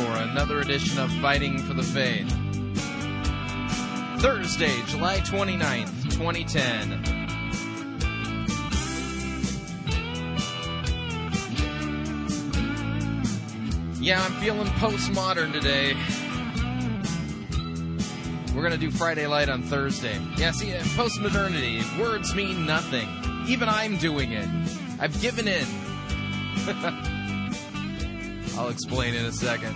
for another edition of Fighting for the Faith. Thursday, July 29th, 2010. Yeah, I'm feeling postmodern today. We're to do Friday Light on Thursday. Yeah, see, uh, postmodernity, words mean nothing. Even I'm doing it. I've given in. I'll explain in a second.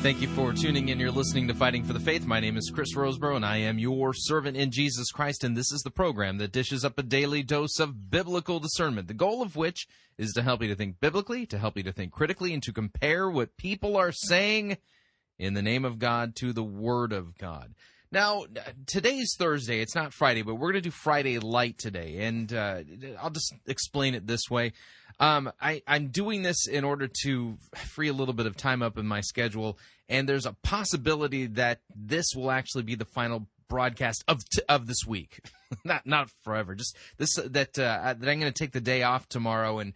Thank you for tuning in. You're listening to Fighting for the Faith. My name is Chris Rosebrough, and I am your servant in Jesus Christ. And this is the program that dishes up a daily dose of biblical discernment, the goal of which is to help you to think biblically, to help you to think critically, and to compare what people are saying in the name of God to the Word of God. Now, today's Thursday. It's not Friday, but we're going to do Friday Light today. And uh, I'll just explain it this way. Um, I, I'm doing this in order to free a little bit of time up in my schedule, and there's a possibility that this will actually be the final broadcast of t- of this week, not not forever. Just this that uh, that I'm going to take the day off tomorrow and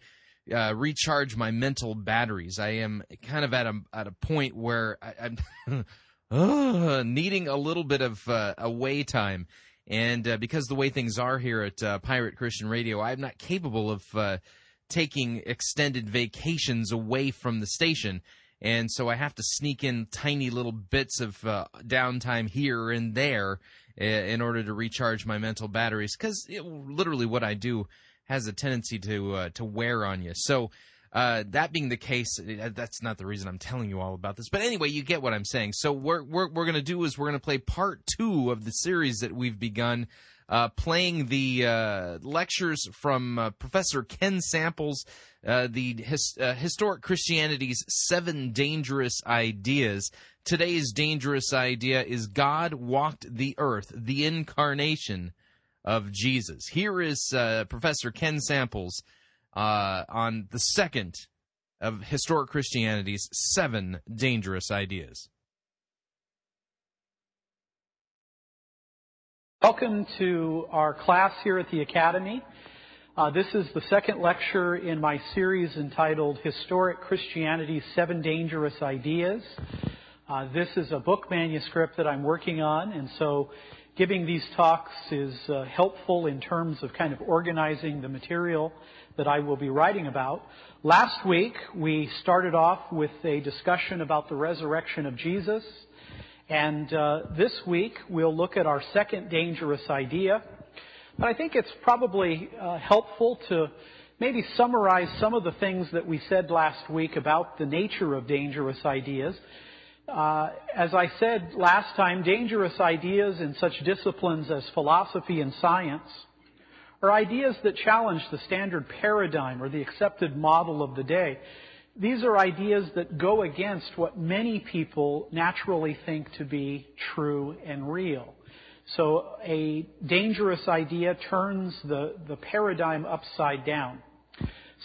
uh, recharge my mental batteries. I am kind of at a at a point where I, am uh, needing a little bit of uh, away time. And uh, because the way things are here at uh, Pirate Christian Radio, I'm not capable of uh, taking extended vacations away from the station. And so I have to sneak in tiny little bits of uh, downtime here and there uh, in order to recharge my mental batteries. Because literally, what I do has a tendency to uh, to wear on you. So uh, that being the case, uh, that's not the reason I'm telling you all about this. But anyway, you get what I'm saying. So what we're, we're going to do is we're going to play part two of the series that we've begun uh, playing the uh, lectures from uh, Professor Ken Samples, uh, the his, uh, Historic Christianity's Seven Dangerous Ideas. Today's dangerous idea is God walked the earth, the incarnation of Jesus. Here is uh, Professor Ken Samples on the second of Historic Christianity's Seven Dangerous Ideas. Welcome to our class here at the Academy. Uh, this is the second lecture in my series entitled Historic Christianity Seven Dangerous Ideas. Uh, this is a book manuscript that I'm working on, and so giving these talks is uh, helpful in terms of kind of organizing the material that I will be writing about. Last week, we started off with a discussion about the resurrection of Jesus. And uh, this week, we'll look at our second dangerous idea. But I think it's probably uh, helpful to maybe summarize some of the things that we said last week about the nature of dangerous ideas. Uh, as I said last time, dangerous ideas in such disciplines as philosophy and science are ideas that challenge the standard paradigm or the accepted model of the day. These are ideas that go against what many people naturally think to be true and real. So a dangerous idea turns the, the paradigm upside down.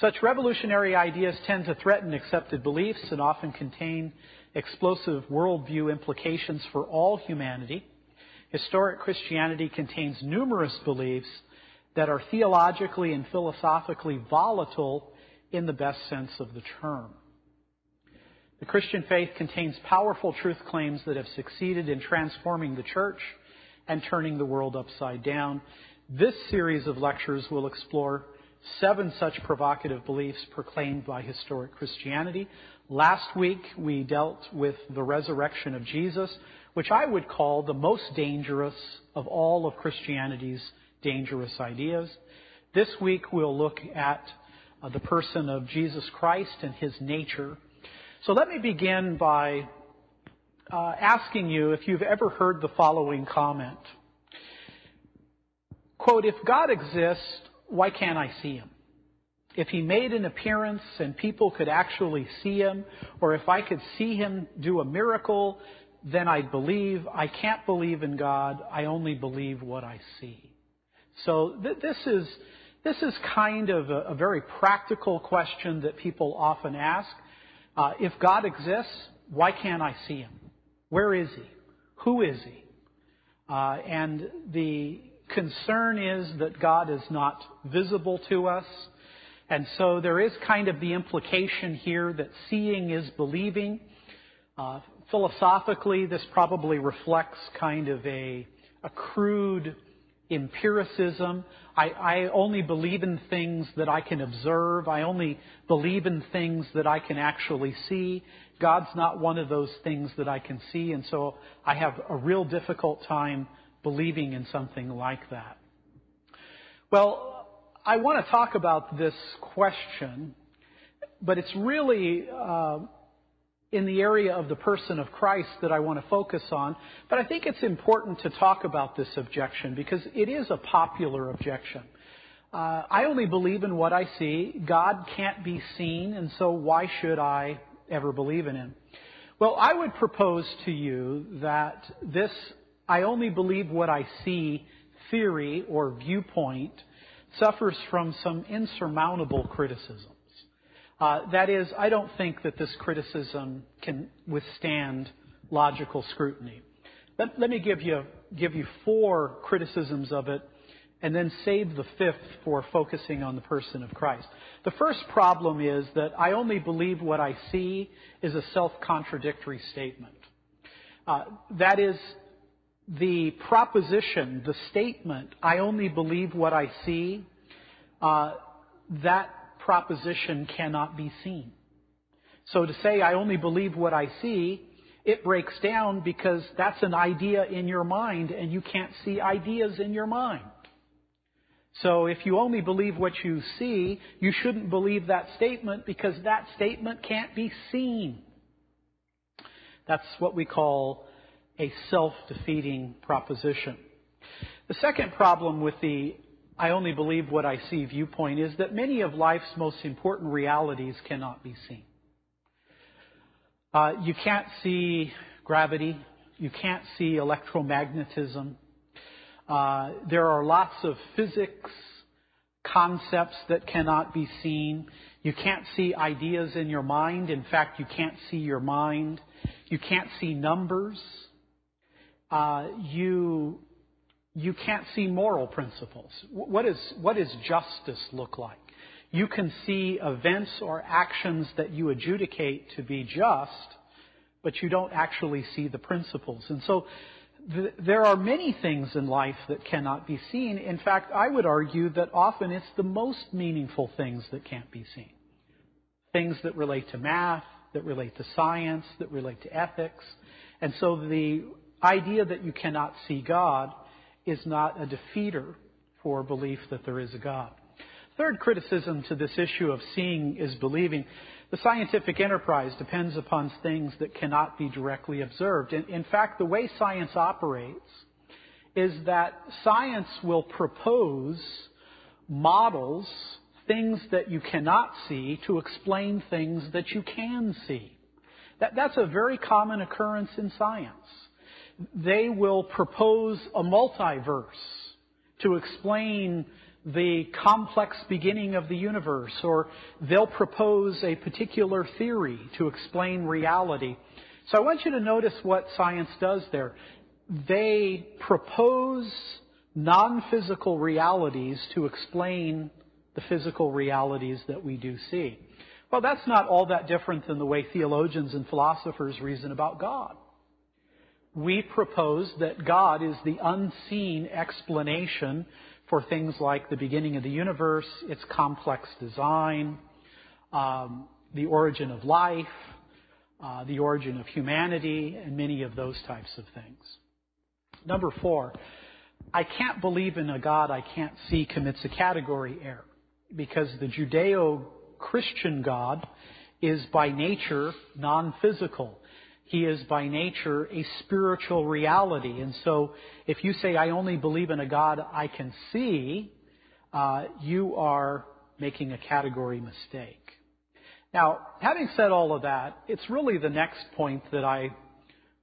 Such revolutionary ideas tend to threaten accepted beliefs and often contain explosive worldview implications for all humanity. Historic Christianity contains numerous beliefs that are theologically and philosophically volatile in the best sense of the term. The Christian faith contains powerful truth claims that have succeeded in transforming the church and turning the world upside down. This series of lectures will explore seven such provocative beliefs proclaimed by historic Christianity. Last week we dealt with the resurrection of Jesus, which I would call the most dangerous of all of Christianity's dangerous ideas. This week we'll look at uh, the person of Jesus Christ and his nature. So let me begin by uh, asking you if you've ever heard the following comment. Quote, if God exists, why can't I see him? If he made an appearance and people could actually see him, or if I could see him do a miracle, then I'd believe. I can't believe in God. I only believe what I see. So th- this is this is kind of a, a, very practical question that people often ask. Uh, if God exists, why can't I see him? Where is he? Who is he? Uh, and the concern is that God is not visible to us. And so there is kind of the implication here that seeing is believing. Uh, philosophically, this probably reflects kind of a, a crude empiricism. I, I, only believe in things that I can observe. I only believe in things that I can actually see. God's not one of those things that I can see, and so I have a real difficult time believing in something like that. Well, I want to talk about this question, but it's really uh, in the area of the person of Christ that I want to focus on. But I think it's important to talk about this objection because it is a popular objection. Uh, I only believe in what I see. God can't be seen, and so why should I ever believe in Him? Well, I would propose to you that this I only believe what I see theory or viewpoint suffers from some insurmountable criticisms. Uh, that is, I don't think that this criticism can withstand logical scrutiny. Let, let me give you, give you four criticisms of it and then save the fifth for focusing on the person of Christ. The first problem is that I only believe what I see is a self-contradictory statement. Uh, that is, the proposition, the statement, I only believe what I see, uh, that proposition cannot be seen. So to say I only believe what I see, it breaks down because that's an idea in your mind and you can't see ideas in your mind. So if you only believe what you see, you shouldn't believe that statement because that statement can't be seen. That's what we call a self-defeating proposition. The second problem with the I only believe what I see viewpoint is that many of life's most important realities cannot be seen. Uh, you can't see gravity. You can't see electromagnetism. Uh, there are lots of physics concepts that cannot be seen. You can't see ideas in your mind. In fact, you can't see your mind. You can't see numbers. Uh, you you can't see moral principles. What, is, what does justice look like? You can see events or actions that you adjudicate to be just, but you don't actually see the principles. And so th- there are many things in life that cannot be seen. In fact, I would argue that often it's the most meaningful things that can't be seen. Things that relate to math, that relate to science, that relate to ethics. And so the idea that you cannot see God is not a defeater for belief that there is a God. Third criticism to this issue of seeing is believing. The scientific enterprise depends upon things that cannot be directly observed. In, in fact, the way science operates is that science will propose models, things that you cannot see, to explain things that you can see. That, that's a very common occurrence in science they will propose a multiverse to explain the complex beginning of the universe, or they'll propose a particular theory to explain reality. So I want you to notice what science does there. They propose non-physical realities to explain the physical realities that we do see. Well, that's not all that different than the way theologians and philosophers reason about God we propose that God is the unseen explanation for things like the beginning of the universe, its complex design, um, the origin of life, uh, the origin of humanity, and many of those types of things. Number four, I can't believe in a God I can't see commits a category error because the Judeo Christian God is by nature non physical. He is by nature a spiritual reality. And so if you say, I only believe in a God I can see, uh, you are making a category mistake. Now, having said all of that, it's really the next point that I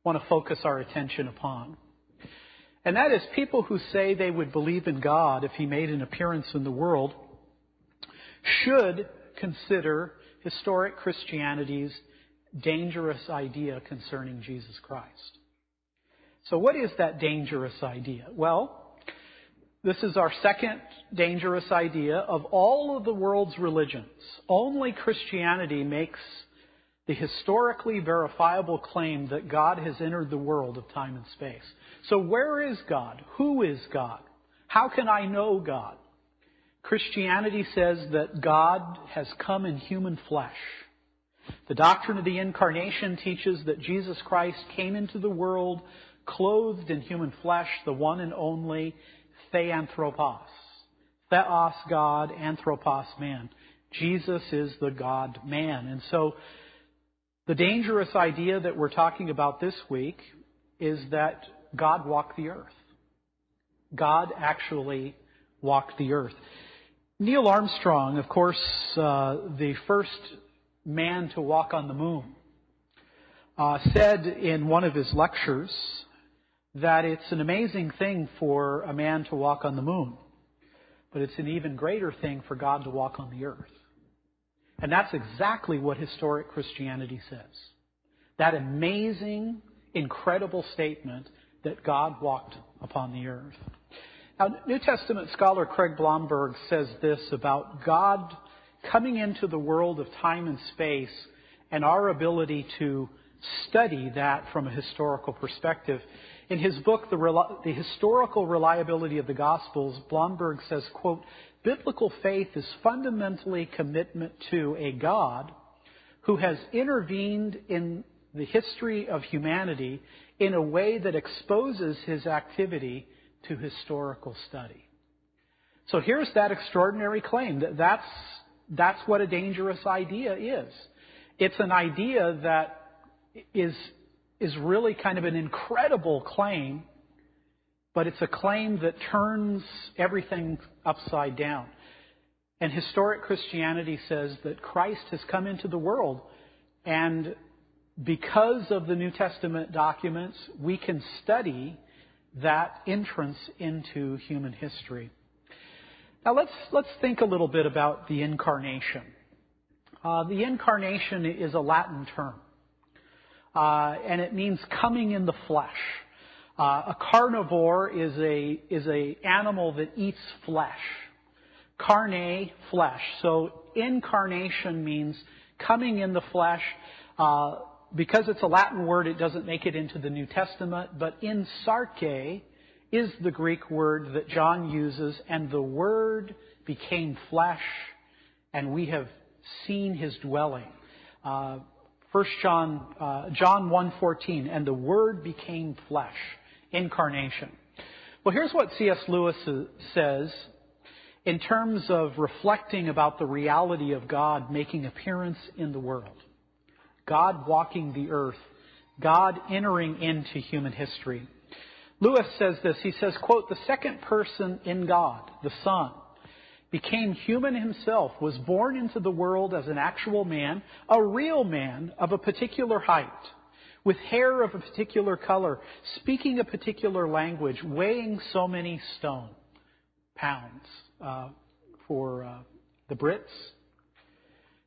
want to focus our attention upon. And that is people who say they would believe in God if He made an appearance in the world should consider historic Christianity's dangerous idea concerning Jesus Christ. So what is that dangerous idea? Well, this is our second dangerous idea of all of the world's religions. Only Christianity makes the historically verifiable claim that God has entered the world of time and space. So where is God? Who is God? How can I know God? Christianity says that God has come in human flesh. The doctrine of the incarnation teaches that Jesus Christ came into the world clothed in human flesh, the one and only theanthropos. Theos, God, anthropos, man. Jesus is the God man. And so the dangerous idea that we're talking about this week is that God walked the earth. God actually walked the earth. Neil Armstrong, of course, uh, the first man to walk on the moon, uh, said in one of his lectures that it's an amazing thing for a man to walk on the moon, but it's an even greater thing for God to walk on the earth. And that's exactly what historic Christianity says. That amazing, incredible statement that God walked upon the earth. Now, New Testament scholar Craig Blomberg says this about God coming into the world of time and space and our ability to study that from a historical perspective. In his book, the, the, Historical Reliability of the Gospels, Blomberg says, quote, Biblical faith is fundamentally commitment to a God who has intervened in the history of humanity in a way that exposes his activity to historical study. So here's that extraordinary claim that that's, that's what a dangerous idea is. It's an idea that is, is really kind of an incredible claim, but it's a claim that turns everything upside down. And historic Christianity says that Christ has come into the world, and because of the New Testament documents, we can study that entrance into human history. Now let's, let's think a little bit about the incarnation. Uh, the incarnation is a Latin term, uh, and it means coming in the flesh. Uh, a carnivore is a is a animal that eats flesh. Carne, flesh. So incarnation means coming in the flesh. Uh, because it's a Latin word, it doesn't make it into the New Testament, but in sarke is the Greek word that John uses, and the word became flesh, and we have seen his dwelling. Uh, First John, uh, John 1.14, and the word became flesh, incarnation. Well, here's what C.S. Lewis says in terms of reflecting about the reality of God making appearance in the world. God walking the earth, God entering into human history. Lewis says this. He says, quote, the second person in God, the Son, became human himself, was born into the world as an actual man, a real man of a particular height, with hair of a particular color, speaking a particular language, weighing so many stone, pounds, uh, for uh, the Brits,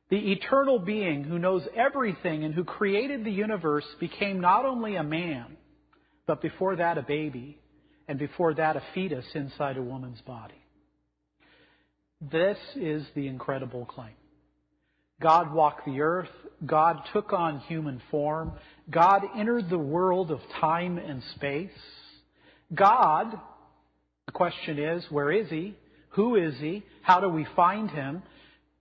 the eternal being who knows everything and who created the universe became not only a man, but before that a baby, and before that a fetus inside a woman's body. This is the incredible claim. God walked the earth. God took on human form. God entered the world of time and space. God The question is, where is he? Who is he? How do we find him?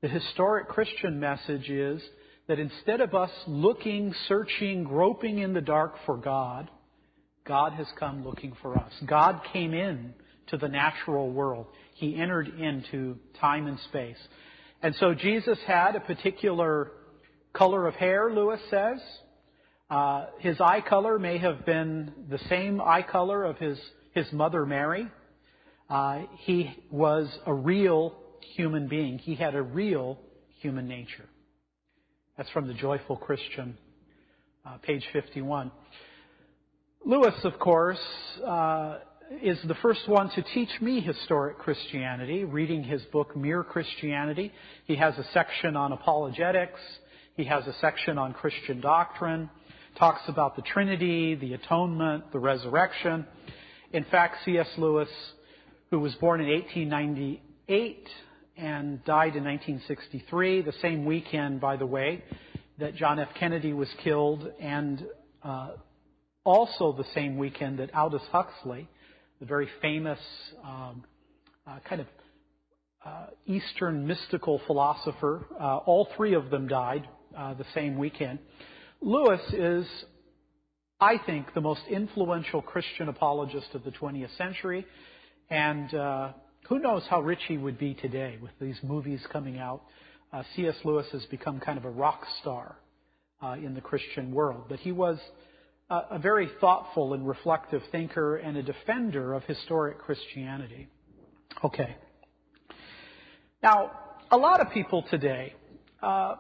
The historic Christian message is that instead of us looking, searching, groping in the dark for God, God has come looking for us. God came in to the natural world. He entered into time and space. And so Jesus had a particular color of hair, Lewis says. Uh, his eye color may have been the same eye color of his, his mother Mary. Uh, he was a real human being. He had a real human nature. That's from the Joyful Christian, uh, page 51. Lewis, of course, uh, is the first one to teach me historic Christianity, reading his book Mere Christianity. He has a section on apologetics. He has a section on Christian doctrine. Talks about the Trinity, the atonement, the resurrection. In fact, C.S. Lewis, who was born in 1898 and died in 1963, the same weekend, by the way, that John F. Kennedy was killed, and uh, also the same weekend that Aldous Huxley, the very famous um, uh, kind of uh, Eastern mystical philosopher, uh, all three of them died uh, the same weekend. Lewis is, I think, the most influential Christian apologist of the 20th century, and uh, who knows how rich he would be today with these movies coming out. Uh, C.S. Lewis has become kind of a rock star in the Christian world. But he was a, very thoughtful and reflective thinker and a defender of historic Christianity. Okay. Now, a lot of people today, uh,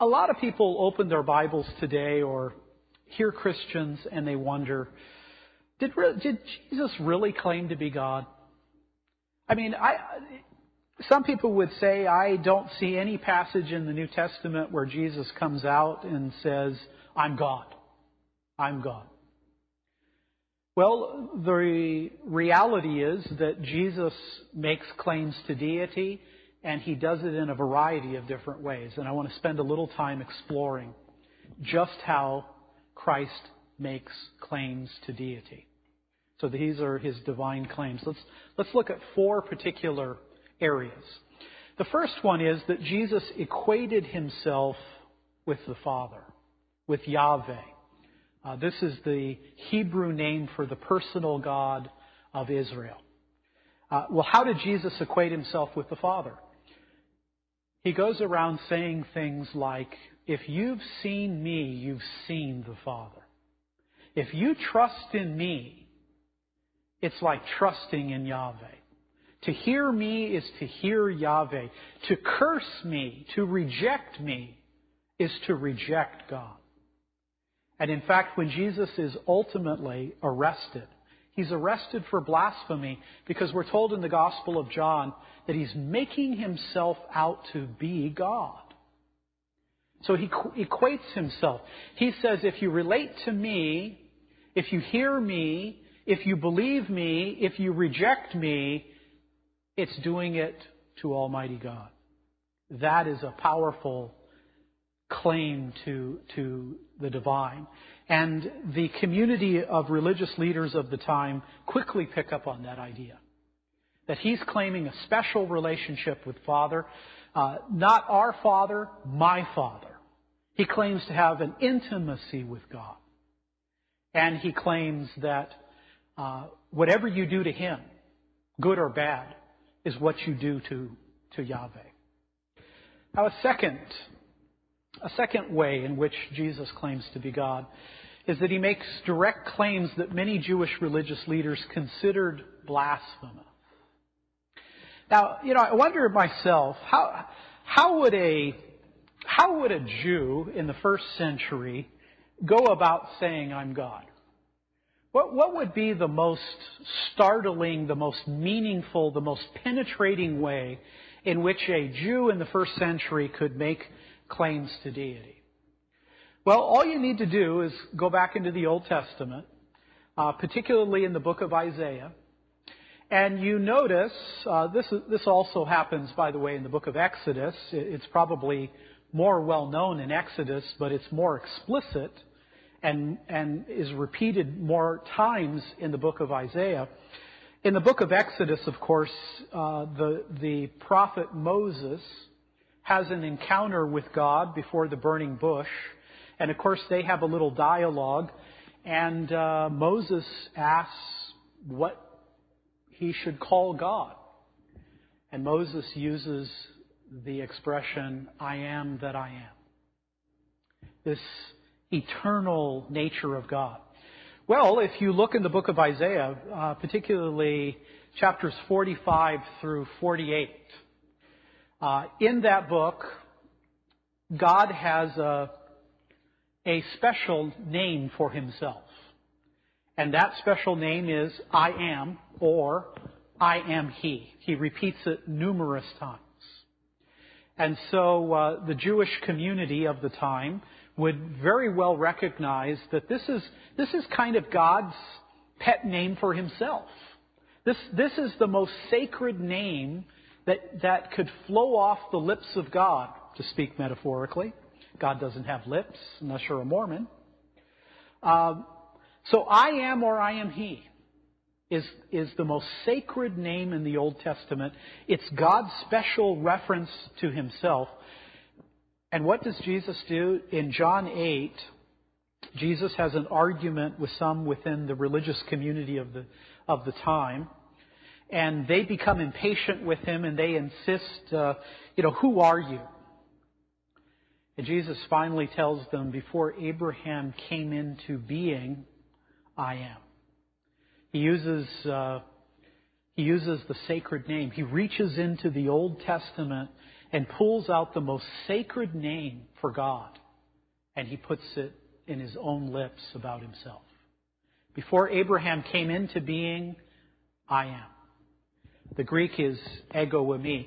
a lot of people open their Bibles today or hear Christians and they wonder, did, did Jesus really claim to be God? I mean, I, some people would say, I don't see any passage in the New Testament where Jesus comes out and says, I'm God. I'm God. Well, the reality is that Jesus makes claims to deity, and he does it in a variety of different ways. And I want to spend a little time exploring just how Christ makes claims to deity. So these are his divine claims. Let's, let's look at four particular areas. The first one is that Jesus equated himself with the Father, with Yahweh. Uh, this is the Hebrew name for the personal God of Israel. Uh, well, how did Jesus equate himself with the Father? He goes around saying things like, if you've seen me, you've seen the Father. If you trust in me, it's like trusting in Yahweh. To hear me is to hear Yahweh. To curse me, to reject me, is to reject God. And in fact, when Jesus is ultimately arrested, he's arrested for blasphemy because we're told in the Gospel of John that he's making himself out to be God. So he equates himself. He says, if you relate to me, if you hear me, if you believe me, if you reject me, it's doing it to Almighty God. That is a powerful claim to, to the divine. And the community of religious leaders of the time quickly pick up on that idea. That he's claiming a special relationship with Father, uh, not our Father, my Father. He claims to have an intimacy with God. And he claims that uh, whatever you do to him, good or bad, is what you do to, to Yahweh. Now, a second, a second way in which Jesus claims to be God is that he makes direct claims that many Jewish religious leaders considered blasphemous. Now, you know, I wonder myself, how, how would a, how would a Jew in the first century go about saying, I'm God? What, what would be the most startling, the most meaningful, the most penetrating way in which a Jew in the first century could make claims to deity? Well, all you need to do is go back into the Old Testament, uh, particularly in the book of Isaiah, and you notice uh, this. This also happens, by the way, in the book of Exodus. It's probably more well known in Exodus, but it's more explicit and, and is repeated more times in the book of Isaiah. In the book of Exodus, of course, uh, the, the prophet Moses has an encounter with God before the burning bush. And of course, they have a little dialogue. And uh, Moses asks what he should call God. And Moses uses the expression, I am that I am. This eternal nature of God. Well, if you look in the book of Isaiah, uh, particularly chapters 45 through 48, uh, in that book, God has a, a special name for himself. And that special name is I am or I am He. He repeats it numerous times. And so uh, the Jewish community of the time would very well recognize that this is, this is kind of God's pet name for himself. This, this is the most sacred name that, that could flow off the lips of God, to speak metaphorically. God doesn't have lips unless you're a Mormon. Um, so I am or I am He is, is the most sacred name in the Old Testament. It's God's special reference to Himself. And what does Jesus do? In John 8, Jesus has an argument with some within the religious community of the, of the time. And they become impatient with him and they insist, uh, you know, who are you? And Jesus finally tells them, before Abraham came into being, I am. He uses, uh, he uses the sacred name. He reaches into the Old Testament and pulls out the most sacred name for God, and he puts it in his own lips about himself. Before Abraham came into being, I am. The Greek is ego eimi.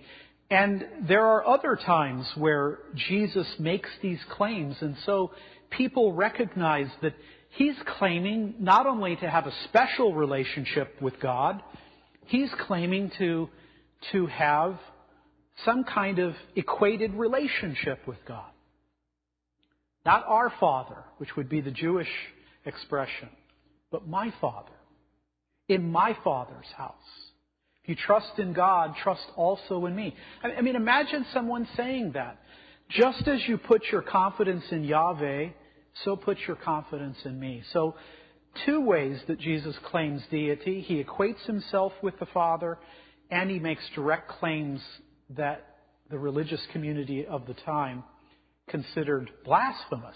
And there are other times where Jesus makes these claims, and so people recognize that he's claiming not only to have a special relationship with God, he's claiming to, to have some kind of equated relationship with God. Not our Father, which would be the Jewish expression, but my Father. In my Father's house. If you trust in God, trust also in me. I mean, imagine someone saying that. Just as you put your confidence in Yahweh, so put your confidence in me. So, two ways that Jesus claims deity. He equates himself with the Father, and he makes direct claims that the religious community of the time considered blasphemous.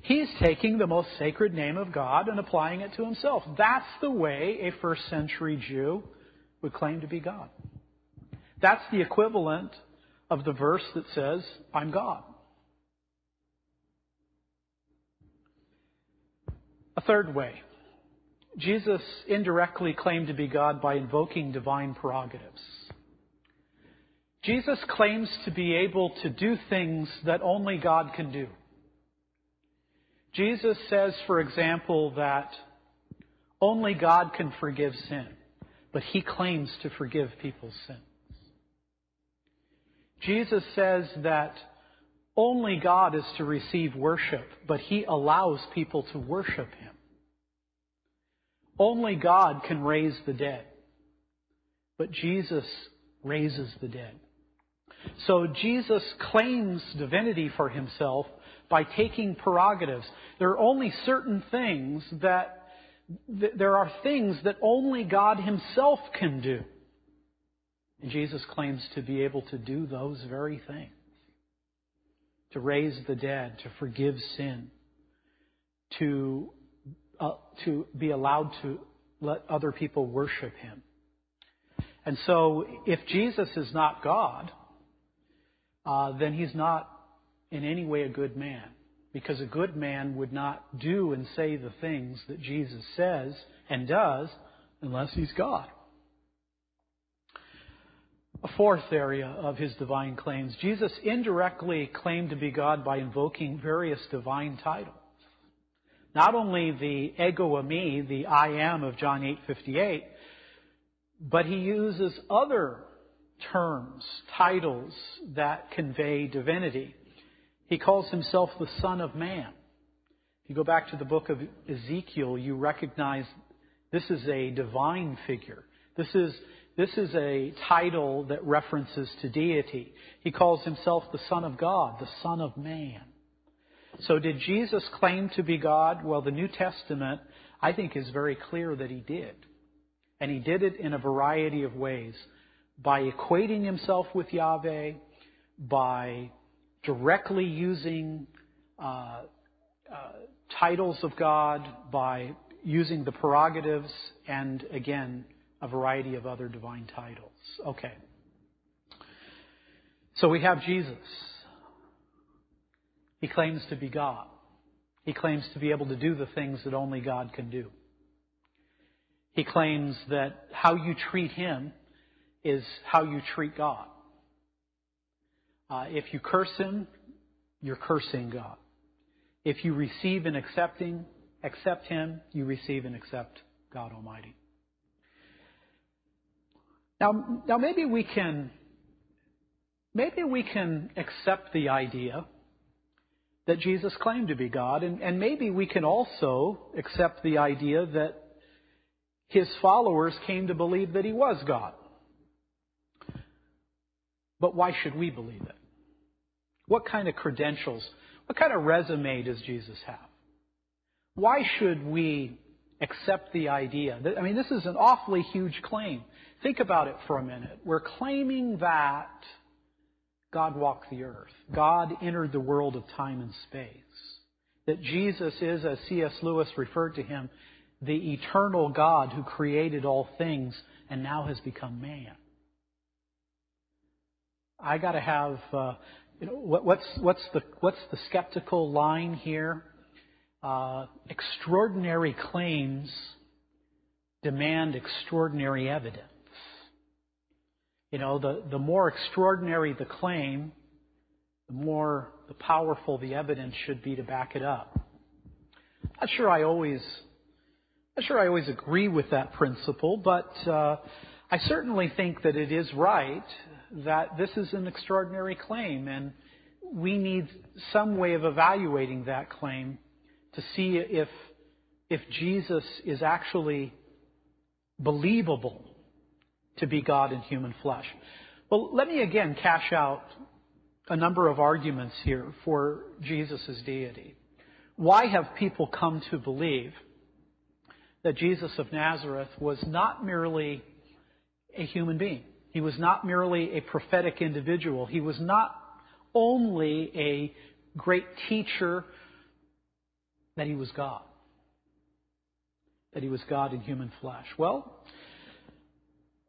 He's taking the most sacred name of God and applying it to himself. That's the way a first century Jew would claim to be God. That's the equivalent of the verse that says, I'm God. A third way. Jesus indirectly claimed to be God by invoking divine prerogatives. Jesus claims to be able to do things that only God can do. Jesus says, for example, that only God can forgive sin, but he claims to forgive people's sins. Jesus says that only God is to receive worship, but he allows people to worship him. Only God can raise the dead, but Jesus raises the dead. So Jesus claims divinity for himself by taking prerogatives. There are only certain things that, there are things that only God himself can do. And Jesus claims to be able to do those very things. To raise the dead, to forgive sin, to, uh, to be allowed to let other people worship him. And so, if Jesus is not God, uh, then he's not in any way a good man. Because a good man would not do and say the things that Jesus says and does unless he's God. A fourth area of his divine claims. Jesus indirectly claimed to be God by invoking various divine titles. Not only the ego eimi, the I am of John 8:58, but he uses other terms, titles that convey divinity. He calls himself the Son of Man. If you go back to the book of Ezekiel, you recognize this is a divine figure. This is, this is a title that references to deity. He calls himself the Son of God, the Son of Man. So did Jesus claim to be God? Well, the New Testament, I think, is very clear that he did. And he did it in a variety of ways. By equating himself with Yahweh, by directly using uh, uh, titles of God, by using the prerogatives, and again, a variety of other divine titles. Okay. So we have Jesus. He claims to be God. He claims to be able to do the things that only God can do. He claims that how you treat Him is how you treat God. Uh, if you curse Him, you're cursing God. If you receive and accepting, accept Him, you receive and accept God Almighty. Now, now maybe we can, maybe we can accept the idea that Jesus claimed to be God, and, and maybe we can also accept the idea that his followers came to believe that he was God. But why should we believe it? What kind of credentials, what kind of resume does Jesus have? Why should we accept the idea? That, I mean, this is an awfully huge claim. Think about it for a minute. We're claiming that God walked the earth. God entered the world of time and space. That Jesus is, as C.S. Lewis referred to him, the eternal God who created all things and now has become man. I got to have, uh, you know, what, what's what's the what's the skeptical line here? Uh, extraordinary claims demand extraordinary evidence. You know, the, the more extraordinary the claim, the more the powerful the evidence should be to back it up. Not sure I always, not sure I always agree with that principle, but uh, I certainly think that it is right that this is an extraordinary claim, and we need some way of evaluating that claim to see if if Jesus is actually believable to be God in human flesh. Well, let me again cash out a number of arguments here for Jesus' deity. Why have people come to believe that Jesus of Nazareth was not merely a human being? He was not merely a prophetic individual. He was not only a great teacher, that he was God. That he was God in human flesh. Well,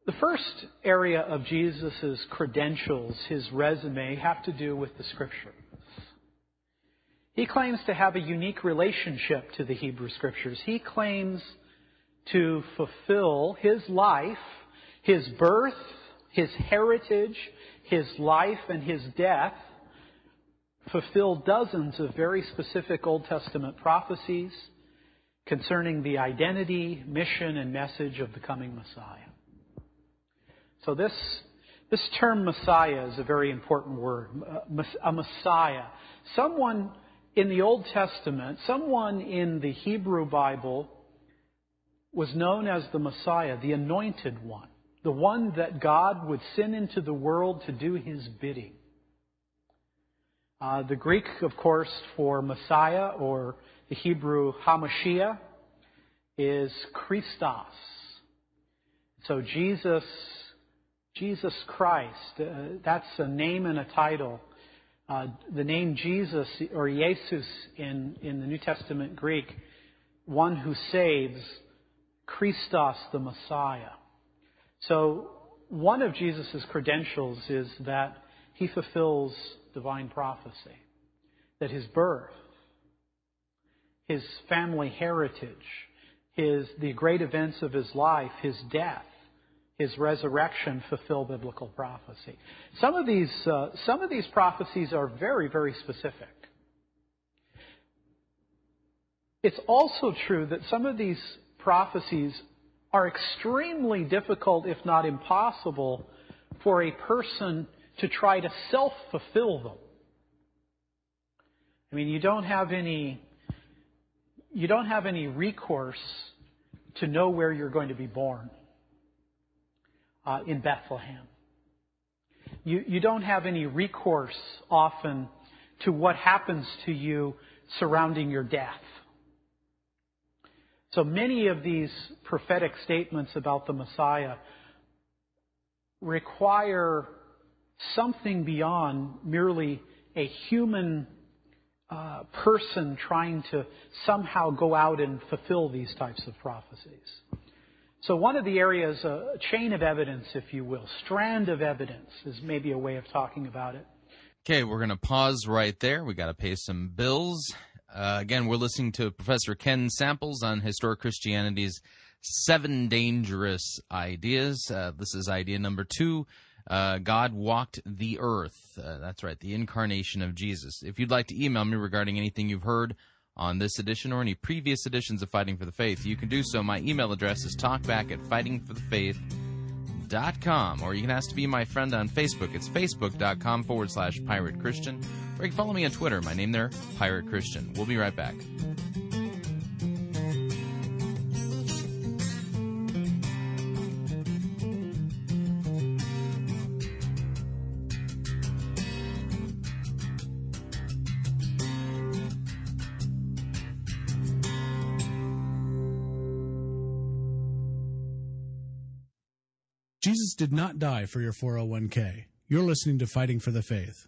the first area of Jesus' credentials, his resume, have to do with the Scriptures. He claims to have a unique relationship to the Hebrew Scriptures. He claims to fulfill his life, his birth, his heritage, his life, and his death, fulfill dozens of very specific Old Testament prophecies concerning the identity, mission, and message of the coming Messiah. So this, this term Messiah is a very important word. A Messiah. Someone in the Old Testament, someone in the Hebrew Bible was known as the Messiah, the anointed one, the one that God would send into the world to do his bidding. Uh, the Greek, of course, for Messiah or the Hebrew Hamashiach is Christos. So Jesus Jesus Christ. Uh, that's a name and a title. Uh, the name Jesus or Jesus in, in the New Testament Greek, one who saves, Christos the Messiah. So one of Jesus' credentials is that he fulfills divine prophecy. That his birth, his family heritage, his, the great events of his life, his death, his resurrection fulfill biblical prophecy. Some of these, uh, some of these prophecies are very, very specific. It's also true that some of these prophecies are extremely difficult, if not impossible, for a person to try to self fulfill them. I mean, you don't have any, you don't have any recourse to know where you're going to be born. uh, in Bethlehem. You, you don't have any recourse often to what happens to you surrounding your death. So many of these prophetic statements about the Messiah require something beyond merely a human uh, person trying to somehow go out and fulfill these types of prophecies. So one of the areas, a chain of evidence, if you will, strand of evidence is maybe a way of talking about it. Okay, we're going to pause right there. We got to pay some bills. Uh, again, we're listening to Professor Ken Samples on Historic Christianity's Seven Dangerous Ideas. Uh, this is idea number two. Uh, God walked the earth. Uh, that's right, the incarnation of Jesus. If you'd like to email me regarding anything you've heard on this edition or any previous editions of Fighting for the Faith, you can do so. My email address is talkback at fightingforthefaith.com, or you can ask to be my friend on Facebook. It's facebook.com forward slash pirate Christian, or you can follow me on Twitter. My name there, Pirate Christian. We'll be right back. Jesus did not die for your 401k. You're listening to Fighting for the Faith.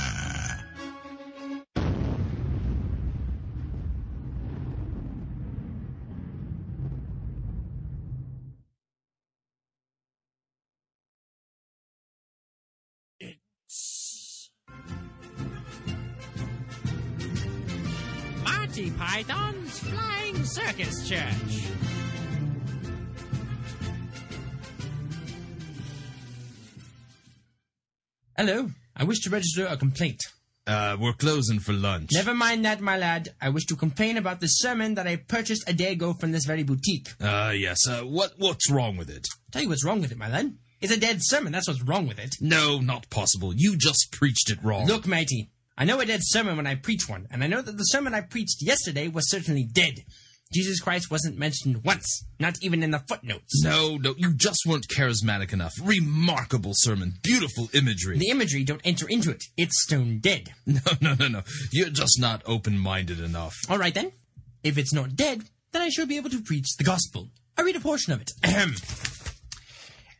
wish to register a complaint. Uh, we're closing for lunch. Never mind that, my lad. I wish to complain about the sermon that I purchased a day ago from this very boutique. Uh, yes. Uh, what what's wrong with it? Tell you what's wrong with it, my lad. It's a dead sermon. That's what's wrong with it. No, not possible. You just preached it wrong. Look, matey. I know a dead sermon when I preach one, and I know that the sermon I preached yesterday was certainly dead. Jesus Christ wasn't mentioned once, not even in the footnotes. No, no, you just weren't charismatic enough. Remarkable sermon, beautiful imagery. The imagery don't enter into it. It's stone dead. No, no, no, no. You're just not open-minded enough. All right then. If it's not dead, then I should be able to preach the gospel. I read a portion of it. Ahem.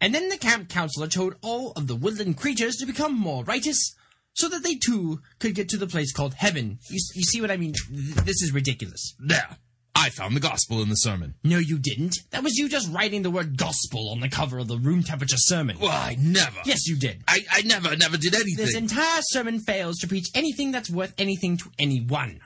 And then the camp counselor told all of the woodland creatures to become more righteous, so that they too could get to the place called heaven. You, you see what I mean? This is ridiculous. There. I found the gospel in the sermon. No, you didn't. That was you just writing the word gospel on the cover of the room temperature sermon. Well, I never. Yes, you did. I, I never, never did anything. This entire sermon fails to preach anything that's worth anything to anyone.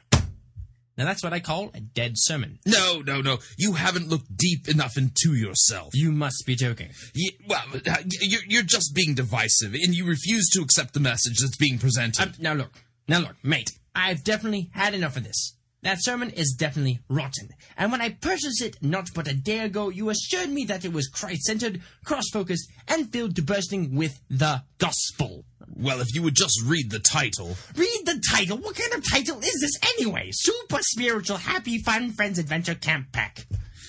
Now that's what I call a dead sermon. No, no, no. You haven't looked deep enough into yourself. You must be joking. You, well, uh, you're, you're just being divisive, and you refuse to accept the message that's being presented. Uh, now look, now look, mate. I've definitely had enough of this. That sermon is definitely rotten. And when I purchased it not but a day ago, you assured me that it was Christ-centered, cross-focused, and filled to bursting with the gospel. Well, if you would just read the title. Read the title? What kind of title is this anyway? Super Spiritual Happy Fun Friends Adventure Camp Pack.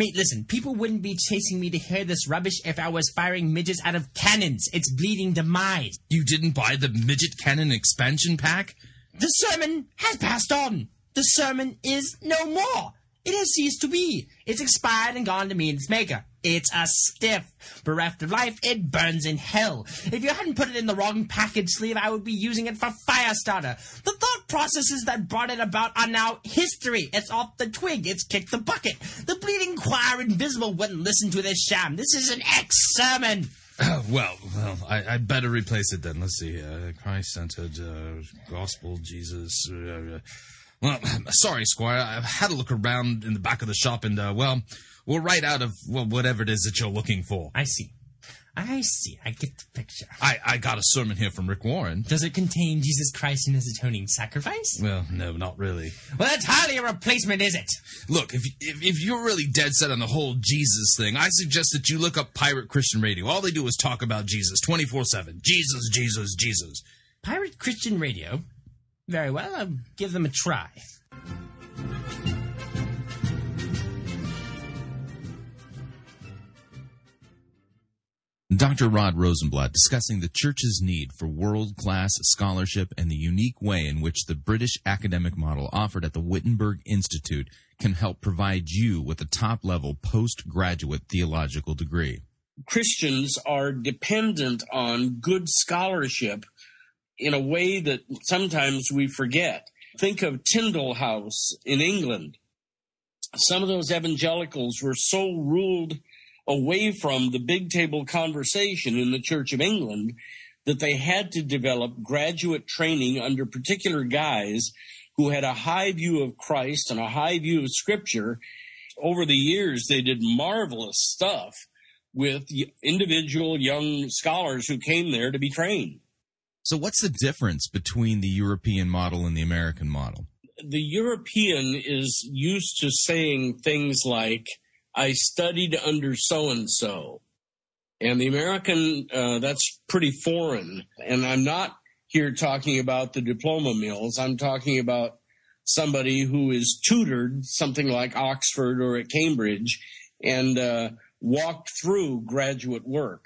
Mate, listen, people wouldn't be chasing me to hear this rubbish if I was firing midgets out of cannons. It's bleeding demise. You didn't buy the midget cannon expansion pack? The sermon has passed on. The sermon is no more. It has ceased to be. It's expired and gone to meet its maker. It's a stiff. Bereft of life, it burns in hell. If you hadn't put it in the wrong package sleeve, I would be using it for fire starter. The thought processes that brought it about are now history. It's off the twig. It's kicked the bucket. The bleeding choir invisible wouldn't listen to this sham. This is an ex-sermon. well, well, I, I'd better replace it then. Let's see. Uh, Christ centered, uh, gospel, Jesus. Uh, well, sorry, Squire. I had a look around in the back of the shop and, uh, well, we'll write out of well, whatever it is that you're looking for. I see. I see. I get the picture. I, I got a sermon here from Rick Warren. Does it contain Jesus Christ and his atoning sacrifice? Well, no, not really. Well, that's hardly a replacement, is it? Look, if, if if you're really dead set on the whole Jesus thing, I suggest that you look up Pirate Christian Radio. All they do is talk about Jesus 24/7. Jesus, Jesus, Jesus. Pirate Christian Radio? Very well, I'll give them a try. Dr. Rod Rosenbladt discussing the church's need for world class scholarship and the unique way in which the British academic model offered at the Wittenberg Institute can help provide you with a top level postgraduate theological degree. Christians are dependent on good scholarship in a way that sometimes we forget. Think of Tyndale House in England. Some of those evangelicals were so ruled away from the big table conversation in the Church of England that they had to develop graduate training under particular guys who had a high view of Christ and a high view of Scripture. Over the years, they did marvelous stuff with individual young scholars who came there to be trained. So, what's the difference between the European model and the American model? The European is used to saying things like, I studied under so and so. And the American, uh, that's pretty foreign. And I'm not here talking about the diploma mills. I'm talking about somebody who is tutored something like Oxford or at Cambridge and uh, walked through graduate work.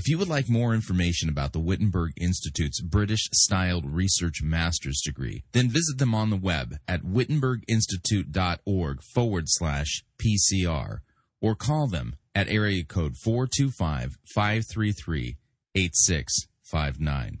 If you would like more information about the Wittenberg Institute's British styled research master's degree, then visit them on the web at wittenberginstitute.org forward slash PCR or call them at area code 425 533 8659.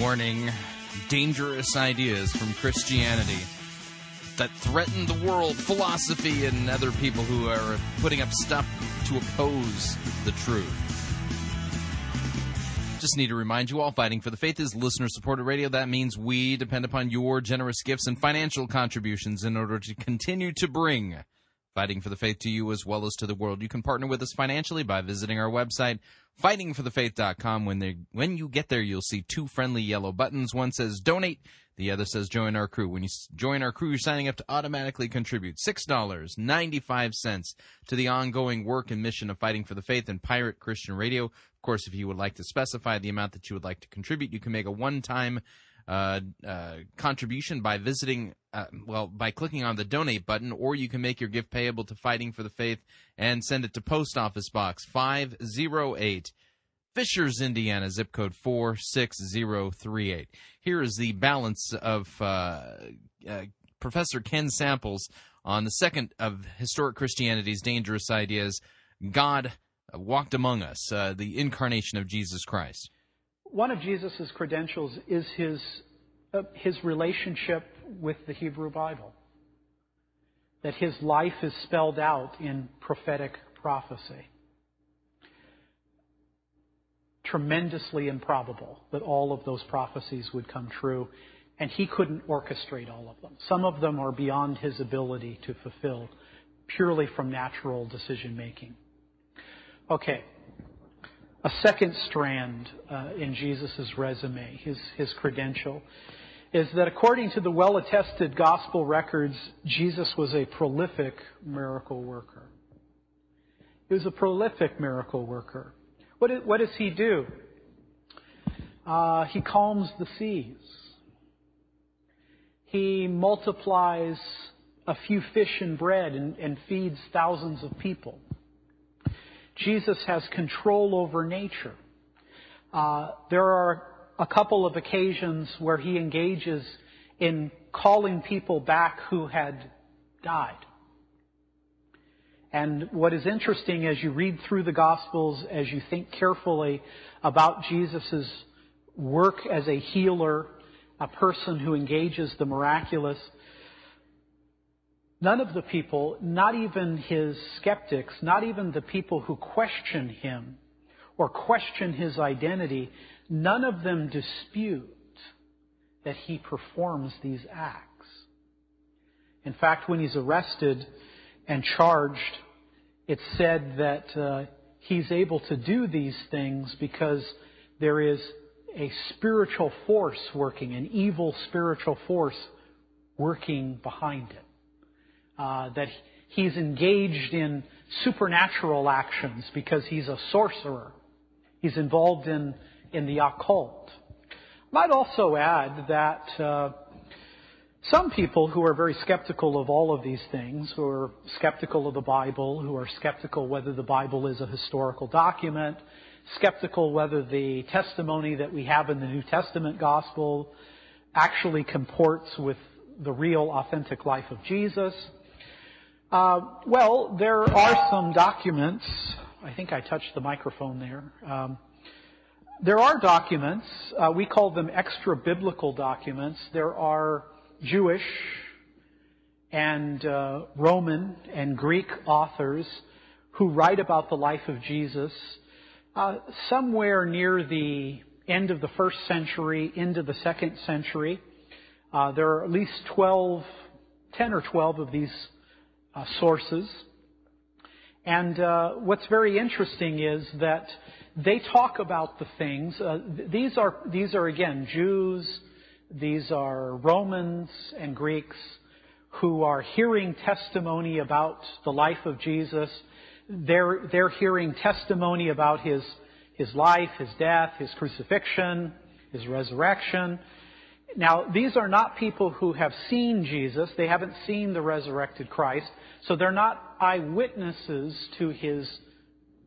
Warning dangerous ideas from Christianity that threaten the world, philosophy, and other people who are putting up stuff to oppose the truth. Just need to remind you all Fighting for the Faith is listener supported radio. That means we depend upon your generous gifts and financial contributions in order to continue to bring Fighting for the Faith to you as well as to the world. You can partner with us financially by visiting our website, fightingforthefaith.com. When, they, when you get there, you'll see two friendly yellow buttons. One says donate, the other says join our crew. When you join our crew, you're signing up to automatically contribute $6.95 to the ongoing work and mission of Fighting for the Faith and Pirate Christian Radio. Of course, if you would like to specify the amount that you would like to contribute, you can make a one time uh, uh, contribution by visiting, uh, well, by clicking on the donate button, or you can make your gift payable to Fighting for the Faith and send it to Post Office Box 508, Fishers, Indiana, zip code 46038. Here is the balance of uh, uh, Professor Ken Samples on the second of Historic Christianity's Dangerous Ideas God walked among us, the incarnation of Jesus Christ one of Jesus' credentials is his, uh, his relationship with the Hebrew Bible. That his life is spelled out in prophetic prophecy. tremendously improbable that all of those prophecies would come true, and he couldn't orchestrate all of them. Some of them are beyond his ability to fulfill purely from natural decision making. Okay. A second strand uh, in Jesus' resume, his, his credential, is that according to the well attested gospel records, Jesus was a prolific miracle worker. He was a prolific miracle worker. What, is, what does he do? Uh, he calms the seas. He multiplies a few fish and bread and, and feeds thousands of people. Jesus has control over nature. Uh, there are a couple of occasions where he engages in calling people back who had died. And what is interesting as you read through the Gospels, as you think carefully about Jesus' work as a healer, a person who engages the miraculous, none of the people, not even his skeptics, not even the people who question him or question his identity, none of them dispute that he performs these acts. In fact, when he's arrested, and charged, it's said that uh, he's able to do these things because there is a spiritual force working, an evil spiritual force working behind it. Uh, that he's engaged in supernatural actions because he's a sorcerer. He's involved in, in the occult. I might also add that uh, some people who are very skeptical of all of these things, who are skeptical of the Bible, who are skeptical whether the Bible is a historical document, skeptical whether the testimony that we have in the New Testament gospel actually comports with the real authentic life of Jesus. Uh, well, there are some documents. I think I touched the microphone there. Um, there are documents. Uh, we call them extra biblical documents. There are Jewish and uh, Roman and Greek authors who write about the life of Jesus uh, somewhere near the end of the first century into the second century. Uh, there are at least 12, 10 or 12 of these uh, sources. And uh, what's very interesting is that they talk about the things. Uh, these are these are again Jews, these are Romans and Greeks who are hearing testimony about the life of Jesus. They're, they're hearing testimony about his, his life, his death, his crucifixion, his resurrection. Now, these are not people who have seen Jesus. They haven't seen the resurrected Christ. So they're not eyewitnesses to his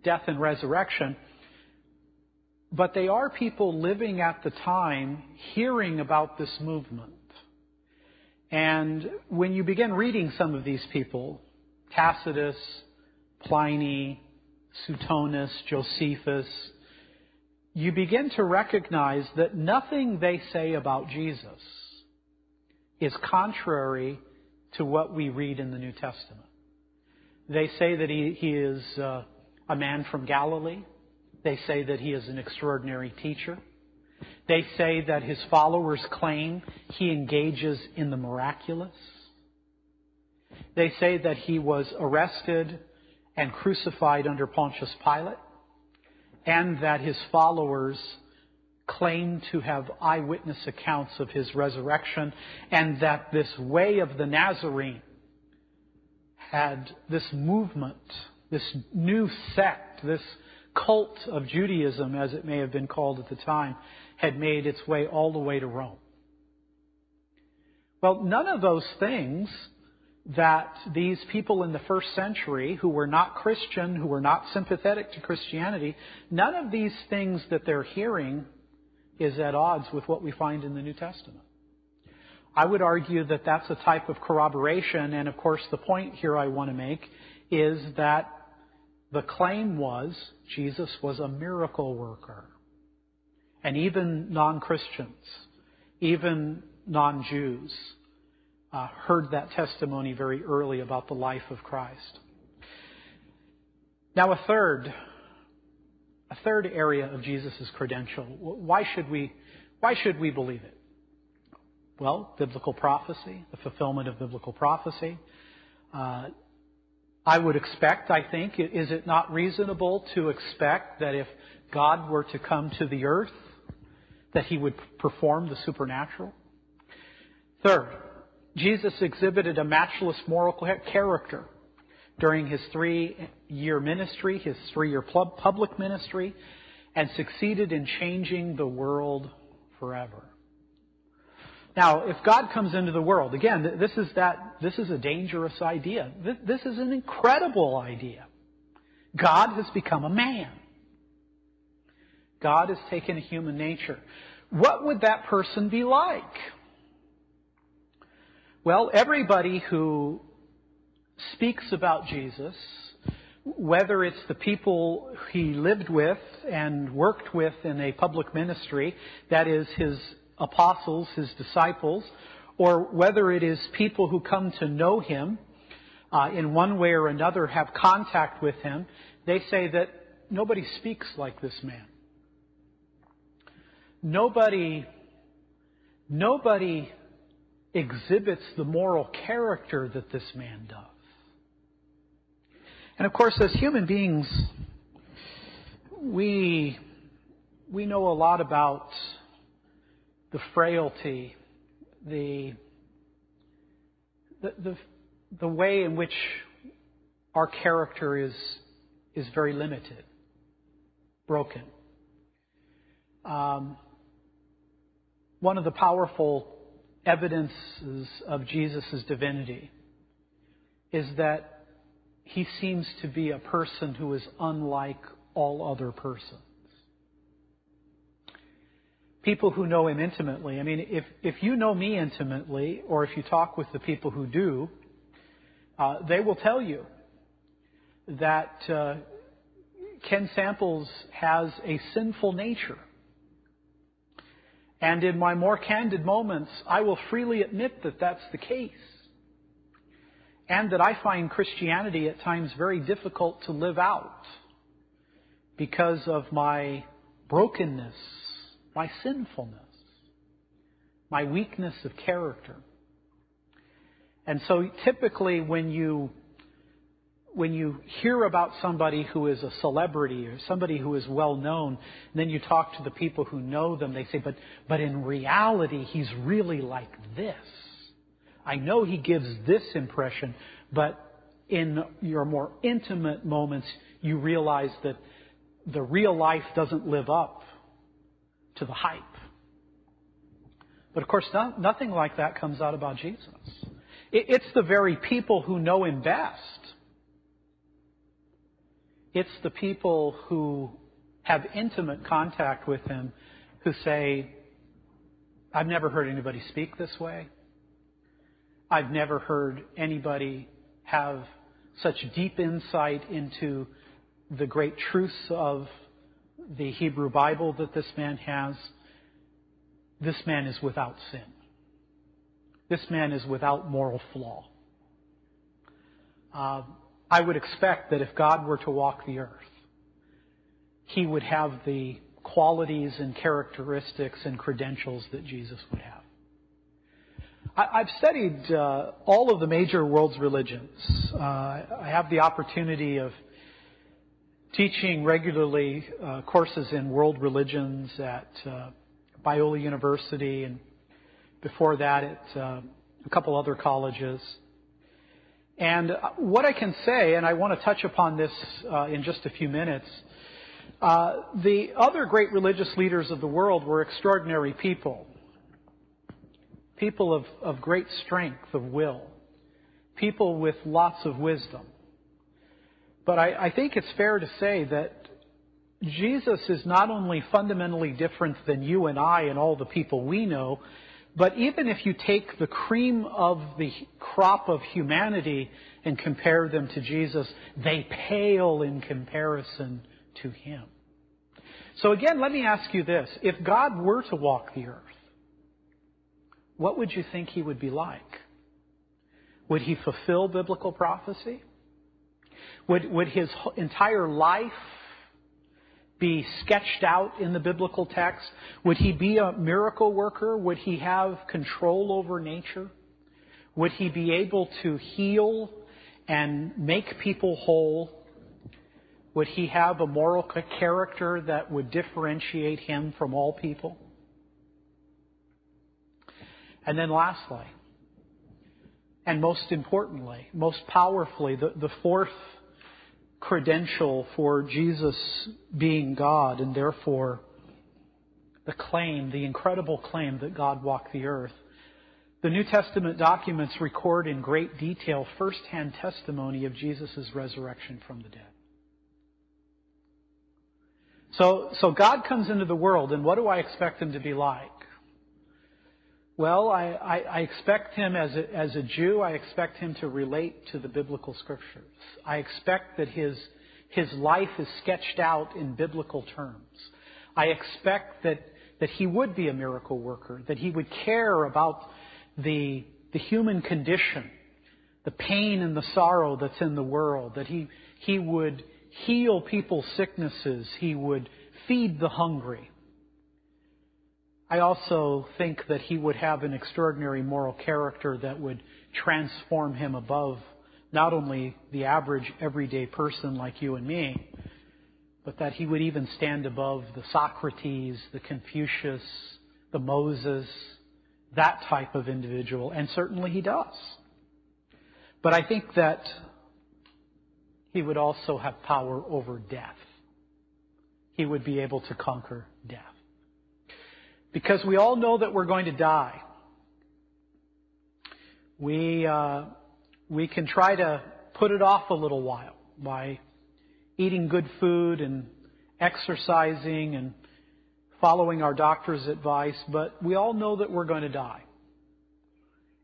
death and resurrection but they are people living at the time hearing about this movement. And when you begin reading some of these people, Tacitus, Pliny, Suetonius, Josephus, you begin to recognize that nothing they say about Jesus is contrary to what we read in the New Testament. They say that he, he is uh, a man from Galilee. They say that he is an extraordinary teacher. They say that his followers claim he engages in the miraculous. They say that he was arrested and crucified under Pontius Pilate, and that his followers claim to have eyewitness accounts of his resurrection, and that this way of the Nazarene had this movement, this new sect, this cult of Judaism, as it may have been called at the time, had made its way all the way to Rome. Well, none of those things that these people in the first century who were not Christian, who were not sympathetic to Christianity, none of these things that they're hearing is at odds with what we find in the New Testament. I would argue that that's a type of corroboration, and of course the point here I want to make is that the claim was Jesus was a miracle worker. And even non Christians, even non Jews, uh, heard that testimony very early about the life of Christ. Now, a third, a third area of Jesus' credential. Why should we, why should we believe it? Well, biblical prophecy, the fulfillment of biblical prophecy. Uh, I would expect, I think, is it not reasonable to expect that if God were to come to the earth, that he would perform the supernatural? Third, Jesus exhibited a matchless moral character during his three year ministry, his three year public ministry, and succeeded in changing the world forever. Now, if God comes into the world, again, this is that, this is a dangerous idea. This is an incredible idea. God has become a man. God has taken a human nature. What would that person be like? Well, everybody who speaks about Jesus, whether it's the people he lived with and worked with in a public ministry, that is his apostles, his disciples, or whether it is people who come to know him uh, in one way or another, have contact with him, they say that nobody speaks like this man. Nobody, nobody exhibits the moral character that this man does. And of course, as human beings, we, we know a lot about the frailty, the, the, the, the way in which our character is, is very limited, broken. Um, one of the powerful evidences of Jesus' divinity is that he seems to be a person who is unlike all other persons people who know him intimately. I mean, if, if you know me intimately, or if you talk with the people who do, uh, they will tell you that uh, Ken Samples has a sinful nature. And in my more candid moments, I will freely admit that that's the case. And that I find Christianity at times very difficult to live out because of my brokenness my sinfulness, my weakness of character. And so typically when you when you hear about somebody who is a celebrity or somebody who is well known, then you talk to the people who know them, they say, but, but in reality, he's really like this. I know he gives this impression, but in your more intimate moments, you realize that the real life doesn't live up to the hype. But of course, no, nothing like that comes out about Jesus. It, it's the very people who know him best. It's the people who have intimate contact with him who say, I've never heard anybody speak this way. I've never heard anybody have such deep insight into the great truths of the Hebrew Bible that this man has, this man is without sin. This man is without moral flaw. Uh, I would expect that if God were to walk the earth, he would have the qualities and characteristics and credentials that Jesus would have. I, have studied uh, all of the major world's religions. Uh, I have the opportunity of teaching regularly uh, courses in world religions at uh, Biola University and before that at uh, a couple other colleges. And what I can say, and I want to touch upon this uh, in just a few minutes, uh, the other great religious leaders of the world were extraordinary people. People of, of great strength of will. People with lots of wisdom. But I, I think it's fair to say that Jesus is not only fundamentally different than you and I and all the people we know, but even if you take the cream of the crop of humanity and compare them to Jesus, they pale in comparison to Him. So again, let me ask you this. If God were to walk the earth, what would you think He would be like? Would He fulfill biblical prophecy? Would, would his entire life be sketched out in the biblical text? Would he be a miracle worker? Would he have control over nature? Would he be able to heal and make people whole? Would he have a moral character that would differentiate him from all people? And then lastly, and most importantly, most powerfully, the, the fourth credential for Jesus being God and therefore the claim, the incredible claim that God walked the earth. The New Testament documents record in great detail firsthand testimony of Jesus' resurrection from the dead. So, so God comes into the world, and what do I expect him to be like? Well, I, I, I, expect him as a, as a Jew, I expect him to relate to the biblical scriptures. I expect that his, his life is sketched out in biblical terms. I expect that, that he would be a miracle worker, that he would care about the, the human condition, the pain and the sorrow that's in the world, that he, he would heal people's sicknesses, he would feed the hungry. I also think that he would have an extraordinary moral character that would transform him above not only the average everyday person like you and me, but that he would even stand above the Socrates, the Confucius, the Moses, that type of individual, and certainly he does. But I think that he would also have power over death. He would be able to conquer death. Because we all know that we're going to die. We, uh, we can try to put it off a little while by eating good food and exercising and following our doctor's advice, but we all know that we're going to die.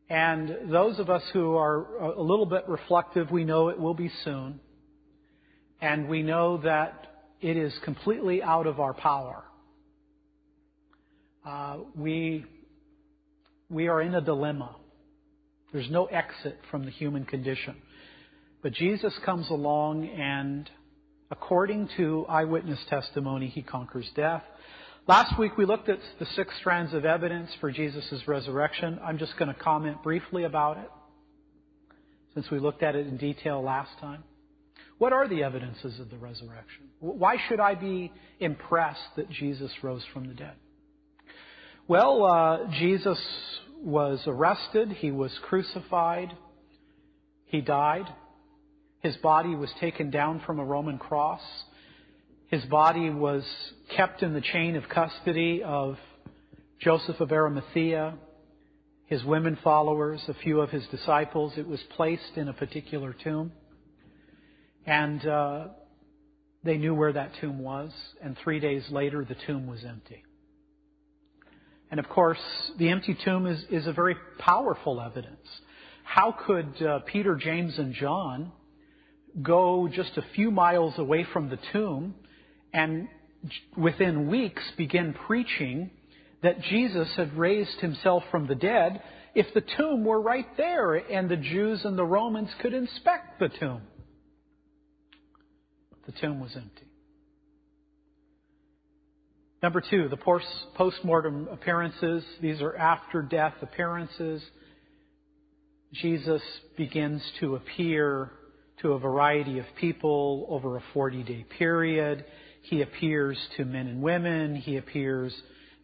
And those of us who are a little bit reflective, we know it will be soon. And we know that it is completely out of our power uh, we, we are in a dilemma. There's no exit from the human condition. But Jesus comes along and according to eyewitness testimony, he conquers death. Last week we looked at the six strands of evidence for Jesus' resurrection. I'm just going to comment briefly about it since we looked at it in detail last time. What are the evidences of the resurrection? Why should I be impressed that Jesus rose from the dead? Well, uh, Jesus was arrested. He was crucified. He died. His body was taken down from a Roman cross. His body was kept in the chain of custody of Joseph of Arimathea, his women followers, a few of his disciples. It was placed in a particular tomb. And uh, they knew where that tomb was. And three days later, the tomb was empty. And of course, the empty tomb is, is a very powerful evidence. How could uh, Peter, James, and John go just a few miles away from the tomb and within weeks begin preaching that Jesus had raised himself from the dead if the tomb were right there and the Jews and the Romans could inspect the tomb? The tomb was empty. Number two, the post-mortem appearances. These are after death appearances. Jesus begins to appear to a variety of people over a 40 day period. He appears to men and women. He appears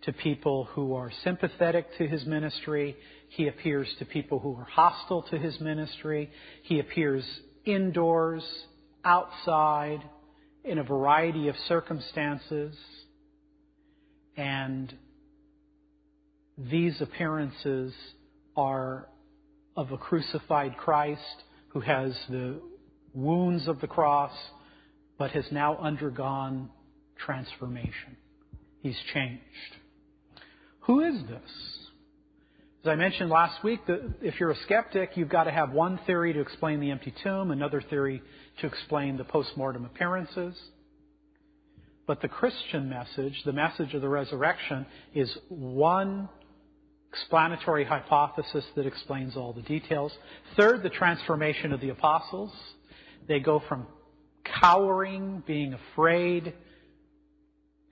to people who are sympathetic to his ministry. He appears to people who are hostile to his ministry. He appears indoors, outside, in a variety of circumstances. And these appearances are of a crucified Christ who has the wounds of the cross, but has now undergone transformation. He's changed. Who is this? As I mentioned last week, if you're a skeptic, you've got to have one theory to explain the empty tomb, another theory to explain the post-mortem appearances. But the Christian message, the message of the resurrection, is one explanatory hypothesis that explains all the details. Third, the transformation of the apostles. They go from cowering, being afraid,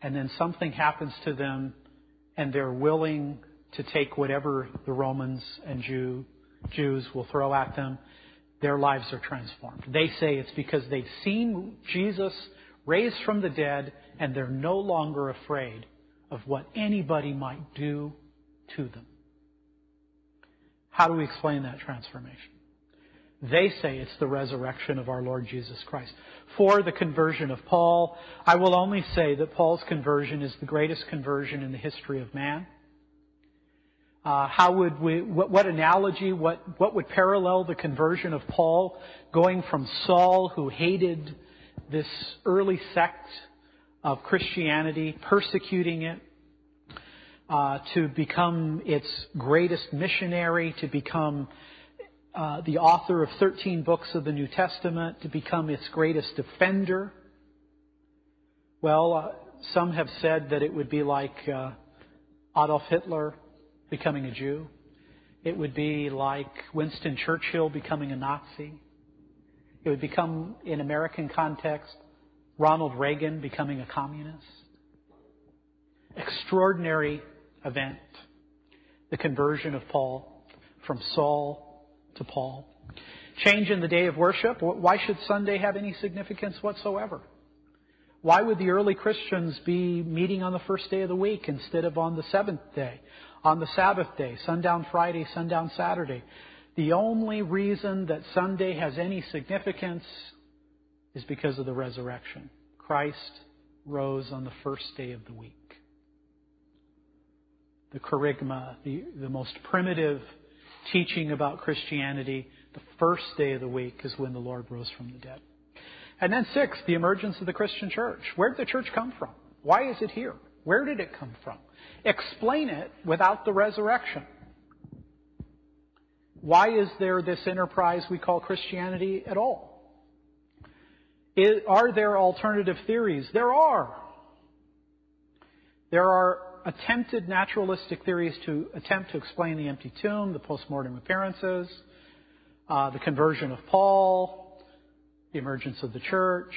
and then something happens to them, and they're willing to take whatever the Romans and Jew, Jews will throw at them, their lives are transformed. They say it's because they've seen Jesus raised from the dead, and they're no longer afraid of what anybody might do to them. How do we explain that transformation? They say it's the resurrection of our Lord Jesus Christ. For the conversion of Paul, I will only say that Paul's conversion is the greatest conversion in the history of man. Uh, how would we, what, what analogy, what, what would parallel the conversion of Paul going from Saul, who hated this early sect of Christianity, persecuting it, uh, to become its greatest missionary, to become uh, the author of 13 books of the New Testament, to become its greatest defender. Well, uh, some have said that it would be like uh, Adolf Hitler becoming a Jew. It would be like Winston Churchill becoming a Nazi. It would become, in American context, Ronald Reagan becoming a communist. Extraordinary event. The conversion of Paul from Saul to Paul. Change in the day of worship. Why should Sunday have any significance whatsoever? Why would the early Christians be meeting on the first day of the week instead of on the seventh day, on the Sabbath day, sundown Friday, sundown Saturday? The only reason that Sunday has any significance is because of the resurrection. Christ rose on the first day of the week. The kerygma, the, the most primitive teaching about Christianity, the first day of the week is when the Lord rose from the dead. And then six, the emergence of the Christian church. Where did the church come from? Why is it here? Where did it come from? Explain it without the resurrection. Why is there this enterprise we call Christianity at all? are there alternative theories? There are. There are attempted naturalistic theories to attempt to explain the empty tomb, the postmortem appearances, uh, the conversion of Paul, the emergence of the church,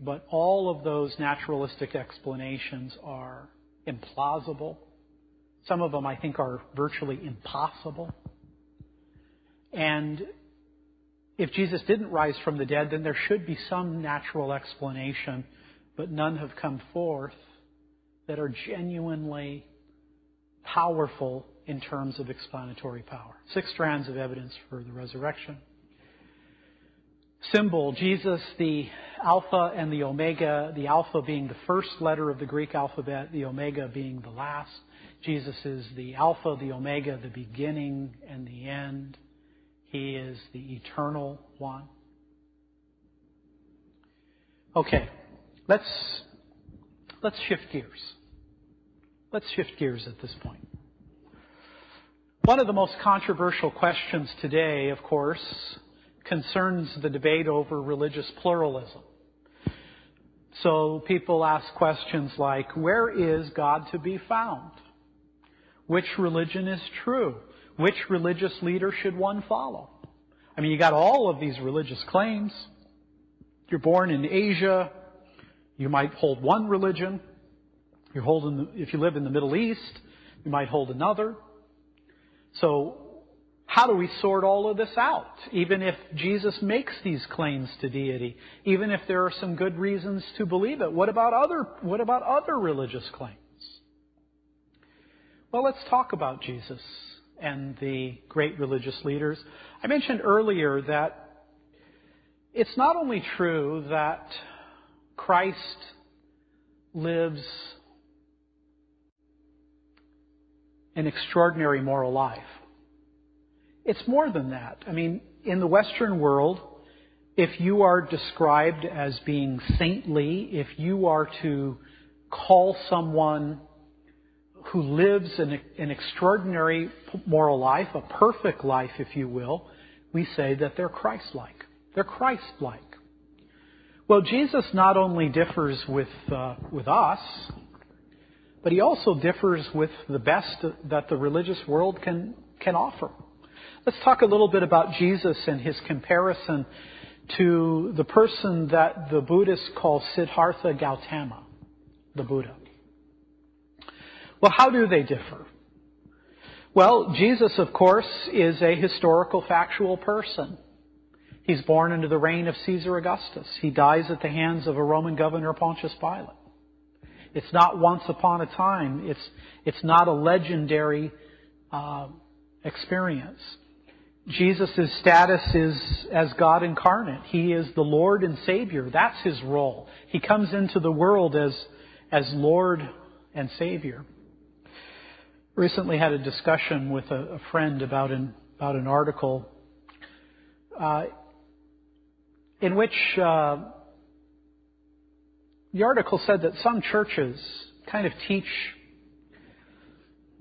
but all of those naturalistic explanations are implausible. Some of them I think are virtually impossible. And if Jesus didn't rise from the dead, then there should be some natural explanation, but none have come forth that are genuinely powerful in terms of explanatory power. Six strands of evidence for the resurrection. Symbol, Jesus, the Alpha and the Omega, the Alpha being the first letter of the Greek alphabet, the Omega being the last. Jesus is the Alpha, the Omega, the beginning and the end. He is the eternal one. Okay, let's, let's shift gears. Let's shift gears at this point. One of the most controversial questions today, of course, concerns the debate over religious pluralism. So people ask questions like, where is God to be found? Which religion is true? Which religious leader should one follow? I mean, you got all of these religious claims. You're born in Asia. You might hold one religion. You're holding, if you live in the Middle East, you might hold another. So, how do we sort all of this out? Even if Jesus makes these claims to deity, even if there are some good reasons to believe it, what about other, what about other religious claims? Well, let's talk about Jesus and the great religious leaders. I mentioned earlier that it's not only true that Christ lives an extraordinary moral life. It's more than that. I mean, in the Western world, if you are described as being saintly, if you are to call someone who lives an, an extraordinary moral life, a perfect life, if you will, we say that they're Christ-like. They're Christ-like. Well, Jesus not only differs with, uh, with us, but he also differs with the best that the religious world can, can offer. Let's talk a little bit about Jesus and his comparison to the person that the Buddhists call Siddhartha Gautama, the Buddha. Well, how do they differ? Well, Jesus, of course, is a historical, factual person. He's born into the reign of Caesar Augustus. He dies at the hands of a Roman governor, Pontius Pilate. It's not once upon a time. It's, it's not a legendary uh, experience. Jesus' status is as God incarnate. He is the Lord and Savior. That's his role. He comes into the world as, as Lord and Savior. Recently had a discussion with a, friend about an, about an article uh, in which uh, the article said that some churches kind of teach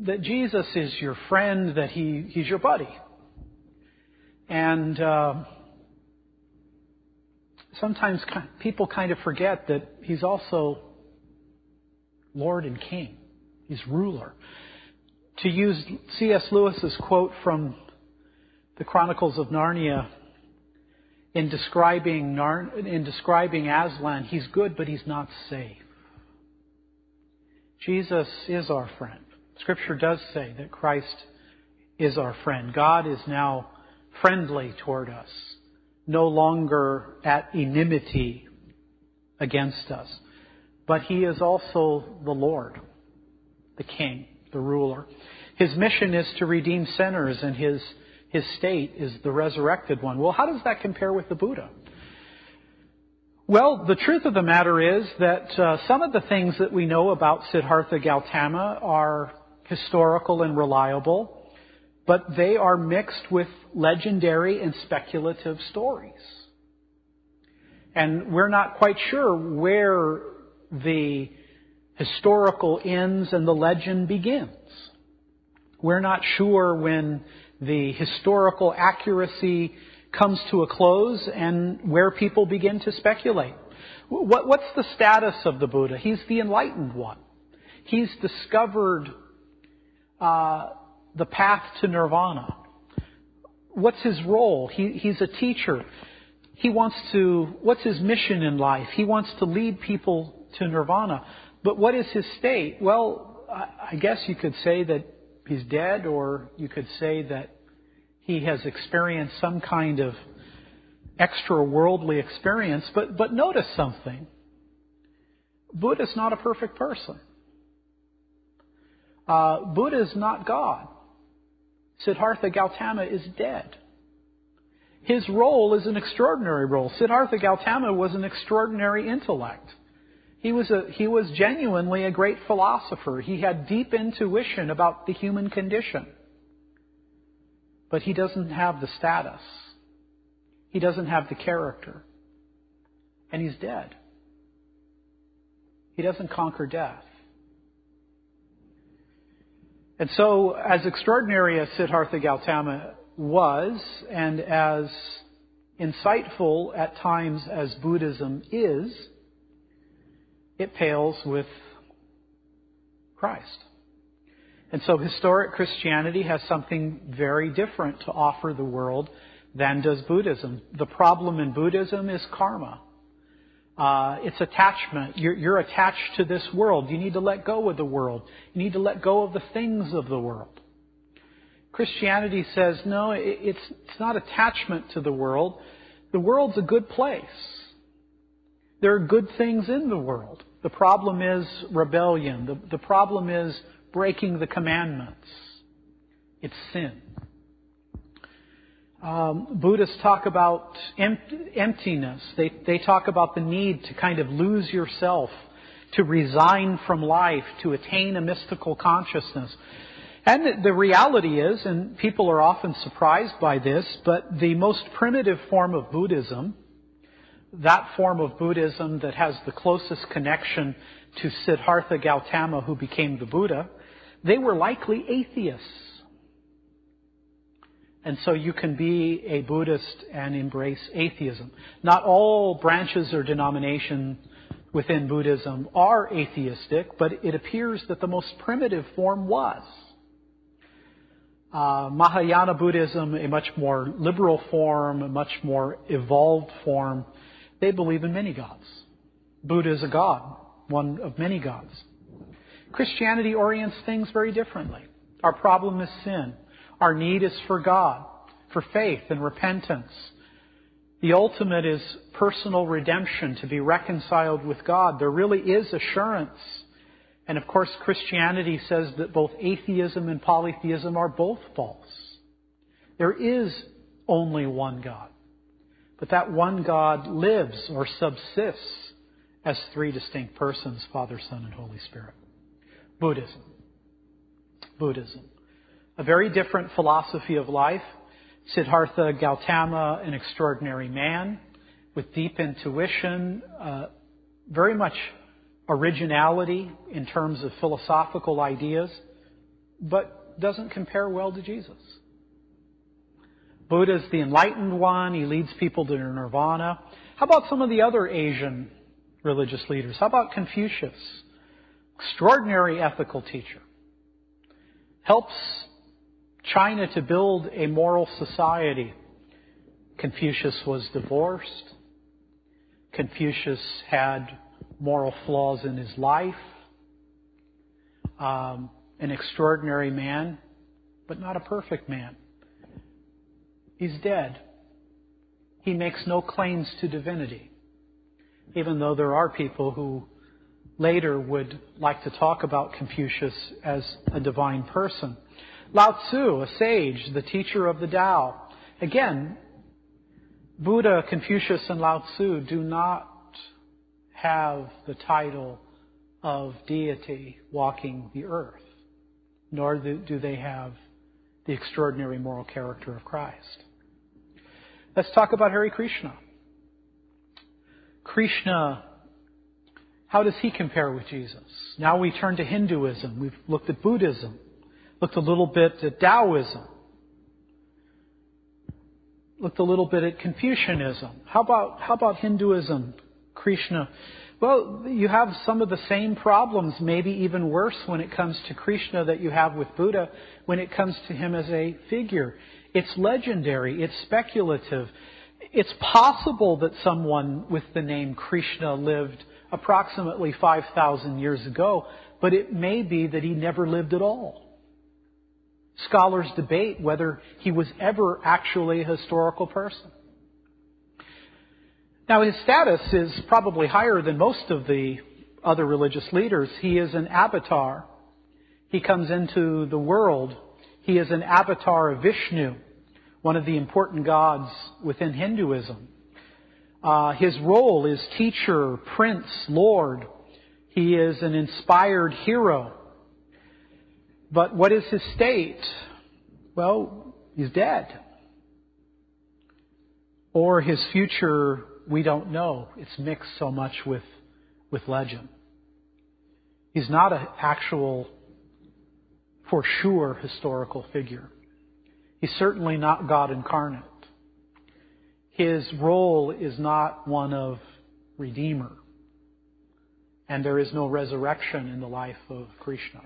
that Jesus is your friend, that he, he's your buddy. And uh, sometimes people kind of forget that he's also Lord and King. He's ruler. To use C.S. Lewis's quote from the Chronicles of Narnia, in describing, in describing Aslan, he's good, but he's not safe. Jesus is our friend. Scripture does say that Christ is our friend. God is now friendly toward us, no longer at enmity against us. But He is also the Lord, the King, the ruler. His mission is to redeem sinners and His his state is the resurrected one. Well, how does that compare with the Buddha? Well, the truth of the matter is that uh, some of the things that we know about Siddhartha Gautama are historical and reliable, but they are mixed with legendary and speculative stories. And we're not quite sure where the historical ends and the legend begins. We're not sure when the historical accuracy comes to a close and where people begin to speculate. What, what's the status of the Buddha? He's the enlightened one. He's discovered uh, the path to nirvana. What's his role? He, he's a teacher. He wants to, what's his mission in life? He wants to lead people to nirvana. But what is his state? Well, I guess you could say that he's dead, or you could say that he has experienced some kind of extra worldly experience. But, but notice something. Buddha is not a perfect person. Uh, Buddha is not God. Siddhartha Gautama is dead. His role is an extraordinary role. Siddhartha Gautama was an extraordinary intellect. He was, a, he was genuinely a great philosopher. He had deep intuition about the human condition. But he doesn't have the status. He doesn't have the character. And he's dead. He doesn't conquer death. And so, as extraordinary as Siddhartha Gautama was, and as insightful at times as Buddhism is, it pales with Christ. And so historic Christianity has something very different to offer the world than does Buddhism. The problem in Buddhism is karma. Uh, it's attachment. You're, you're attached to this world. You need to let go of the world. You need to let go of the things of the world. Christianity says, no, it's, it's not attachment to the world. The world's a good place. There are good things in the world. The problem is rebellion. The, the problem is breaking the commandments. It's sin. Um, Buddhists talk about emptiness. They, they talk about the need to kind of lose yourself, to resign from life, to attain a mystical consciousness. And the, the reality is, and people are often surprised by this, but the most primitive form of Buddhism, that form of Buddhism that has the closest connection to Siddhartha Gautama, who became the Buddha, they were likely atheists. And so you can be a Buddhist and embrace atheism. Not all branches or denominations within Buddhism are atheistic, but it appears that the most primitive form was. Uh, Mahayana Buddhism, a much more liberal form, a much more evolved form, they believe in many gods. Buddha is a god, one of many gods. Christianity orients things very differently. Our problem is sin. Our need is for God, for faith and repentance. The ultimate is personal redemption, to be reconciled with God. There really is assurance. And of course, Christianity says that both atheism and polytheism are both false. There is only one God. But that one God lives or subsists as three distinct persons, Father, Son, and Holy Spirit. Buddhism. Buddhism. A very different philosophy of life. Siddhartha Gautama, an extraordinary man with deep intuition, uh, very much originality in terms of philosophical ideas, but doesn't compare well to Jesus. Buddha's the enlightened one. He leads people to nirvana. How about some of the other Asian religious leaders? How about Confucius? Extraordinary ethical teacher. Helps China to build a moral society. Confucius was divorced. Confucius had moral flaws in his life. Um, an extraordinary man, but not a perfect man. He's dead. He makes no claims to divinity, even though there are people who later would like to talk about Confucius as a divine person. Lao Tzu, a sage, the teacher of the Tao. Again, Buddha, Confucius, and Lao Tzu do not have the title of deity walking the earth, nor do they have the extraordinary moral character of Christ. Let's talk about Hare Krishna. Krishna, how does he compare with Jesus? Now we turn to Hinduism. We've looked at Buddhism, looked a little bit at Taoism, looked a little bit at Confucianism. How about, how about Hinduism, Krishna? Well, you have some of the same problems, maybe even worse when it comes to Krishna that you have with Buddha when it comes to him as a figure. It's legendary. It's speculative. It's possible that someone with the name Krishna lived approximately 5,000 years ago, but it may be that he never lived at all. Scholars debate whether he was ever actually a historical person. Now, his status is probably higher than most of the other religious leaders. He is an avatar. He comes into the world. He is an avatar of Vishnu one of the important gods within Hinduism. Uh, his role is teacher, prince, lord. He is an inspired hero. But what is his state? Well, he's dead. Or his future, we don't know. It's mixed so much with, with legend. He's not an actual, for sure, historical figure. He's certainly not God incarnate. His role is not one of Redeemer. And there is no resurrection in the life of Krishna.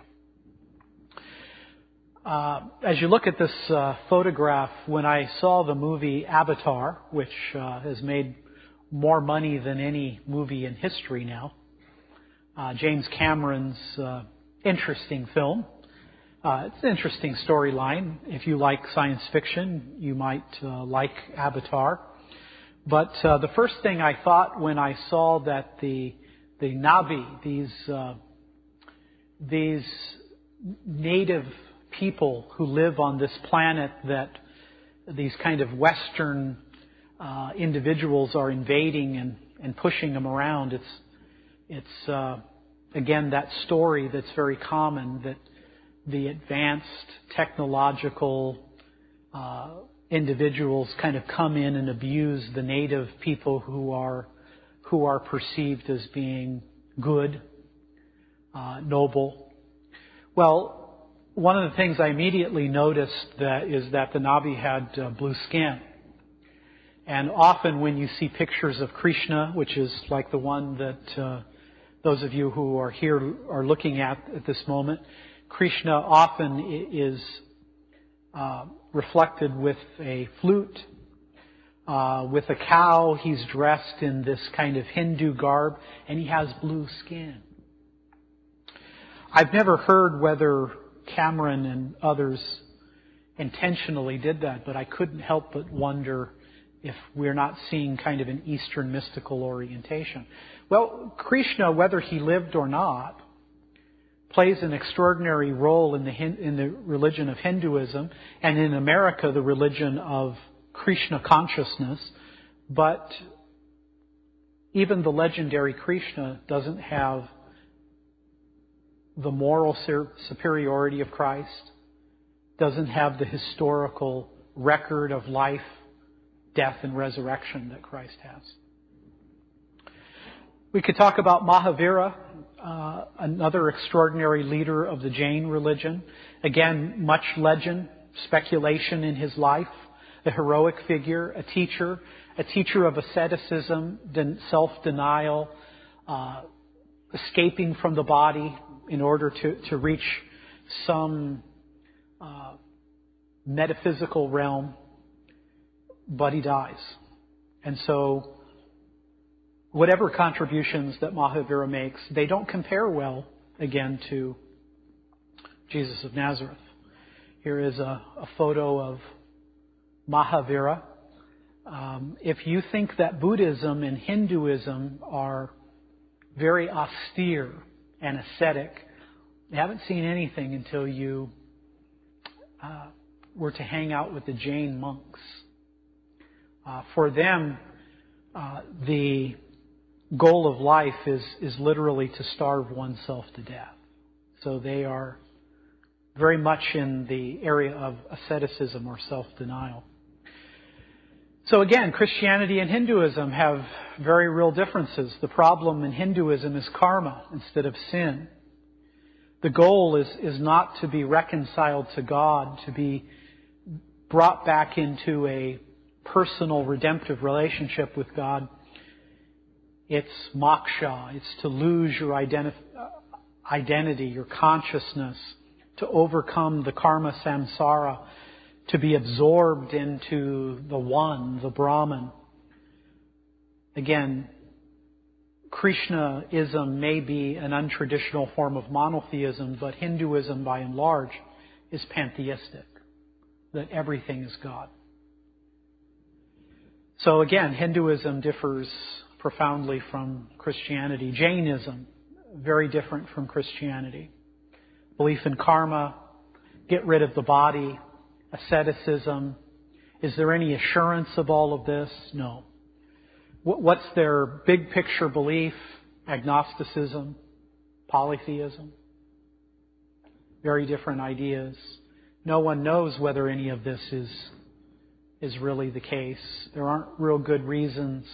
Uh, as you look at this uh, photograph, when I saw the movie Avatar, which uh, has made more money than any movie in history now, uh, James Cameron's uh, interesting film, uh, it's an interesting storyline. If you like science fiction, you might uh, like Avatar. But uh, the first thing I thought when I saw that the the Na'vi, these uh, these native people who live on this planet that these kind of Western uh, individuals are invading and, and pushing them around, it's it's uh, again that story that's very common that the advanced technological uh, individuals kind of come in and abuse the native people who are who are perceived as being good, uh, noble. Well, one of the things I immediately noticed that is that the Na'vi had uh, blue skin. And often when you see pictures of Krishna, which is like the one that uh, those of you who are here are looking at at this moment, Krishna often is uh, reflected with a flute, uh, with a cow. He's dressed in this kind of Hindu garb, and he has blue skin. I've never heard whether Cameron and others intentionally did that, but I couldn't help but wonder if we're not seeing kind of an Eastern mystical orientation. Well, Krishna, whether he lived or not, plays an extraordinary role in the, in the religion of Hinduism, and in America, the religion of Krishna consciousness. But even the legendary Krishna doesn't have the moral superiority of Christ, doesn't have the historical record of life, death, and resurrection that Christ has. We could talk about Mahavira, uh, another extraordinary leader of the Jain religion. Again, much legend, speculation in his life, a heroic figure, a teacher, a teacher of asceticism, self-denial, uh, escaping from the body in order to, to reach some uh, metaphysical realm, but he dies. And so, whatever contributions that Mahavira makes, they don't compare well, again, to Jesus of Nazareth. Here is a, a photo of Mahavira. Um, if you think that Buddhism and Hinduism are very austere and ascetic, you haven't seen anything until you uh, were to hang out with the Jain monks. Uh, for them, uh, the goal of life is, is literally to starve oneself to death. So they are very much in the area of asceticism or self-denial. So again, Christianity and Hinduism have very real differences. The problem in Hinduism is karma instead of sin. The goal is, is not to be reconciled to God, to be brought back into a personal redemptive relationship with God. It's moksha. It's to lose your identity, your consciousness, to overcome the karma samsara, to be absorbed into the one, the Brahman. Again, Krishnaism may be an untraditional form of monotheism, but Hinduism by and large is pantheistic, that everything is God. So again, Hinduism differs profoundly from Christianity. Jainism, very different from Christianity. Belief in karma, get rid of the body, asceticism. Is there any assurance of all of this? No. What's their big picture belief? Agnosticism, polytheism. Very different ideas. No one knows whether any of this is, is really the case. There aren't real good reasons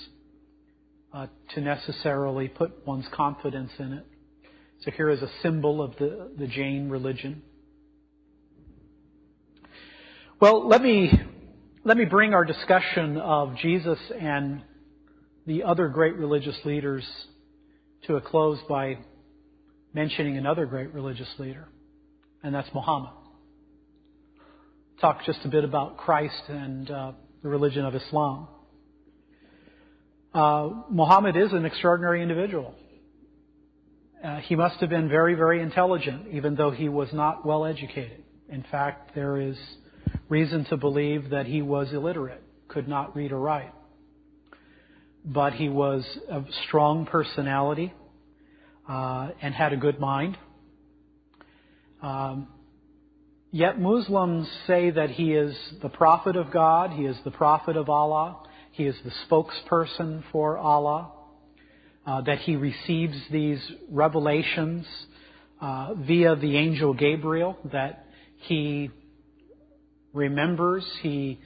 uh, to necessarily put one's confidence in it. So here is a symbol of the, the Jain religion. Well, let me, let me bring our discussion of Jesus and the other great religious leaders to a close by mentioning another great religious leader, and that's Muhammad. Talk just a bit about Christ and uh, the religion of Islam. Uh, Muhammad is an extraordinary individual. Uh, he must have been very, very intelligent, even though he was not well educated. In fact, there is reason to believe that he was illiterate, could not read or write but he was a strong personality uh, and had a good mind. Um, yet Muslims say that he is the prophet of God, he is the prophet of Allah, he is the spokesperson for Allah, uh, that he receives these revelations uh, via the angel Gabriel, that he remembers, he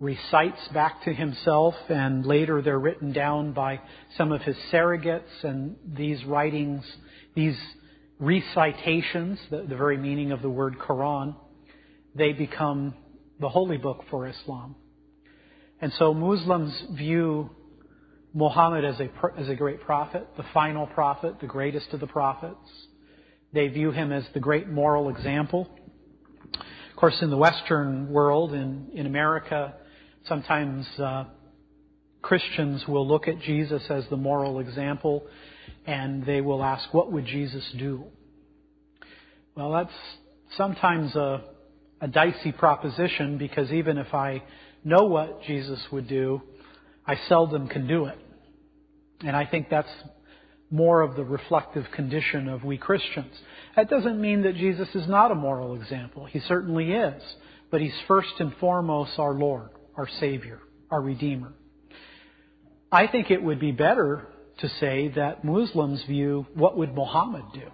recites back to himself, and later they're written down by some of his surrogates, and these writings, these recitations, the, the very meaning of the word Quran, they become the holy book for Islam. And so Muslims view Muhammad as a, as a great prophet, the final prophet, the greatest of the prophets. They view him as the great moral example. Of course, in the Western world, in, in America, Sometimes uh, Christians will look at Jesus as the moral example and they will ask, what would Jesus do? Well, that's sometimes a, a dicey proposition because even if I know what Jesus would do, I seldom can do it. And I think that's more of the reflective condition of we Christians. That doesn't mean that Jesus is not a moral example. He certainly is. But he's first and foremost our Lord, our Savior, our Redeemer. I think it would be better to say that Muslims view what would Muhammad do?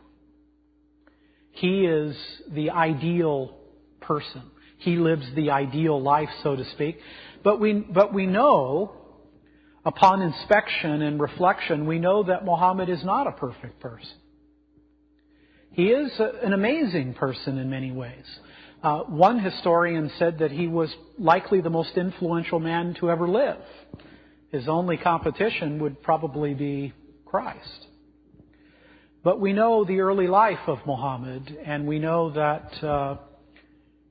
He is the ideal person. He lives the ideal life, so to speak. But we, but we know, upon inspection and reflection, we know that Muhammad is not a perfect person. He is a, an amazing person in many ways. Uh, one historian said that he was likely the most influential man to ever live. His only competition would probably be Christ. But we know the early life of Muhammad, and we know that uh,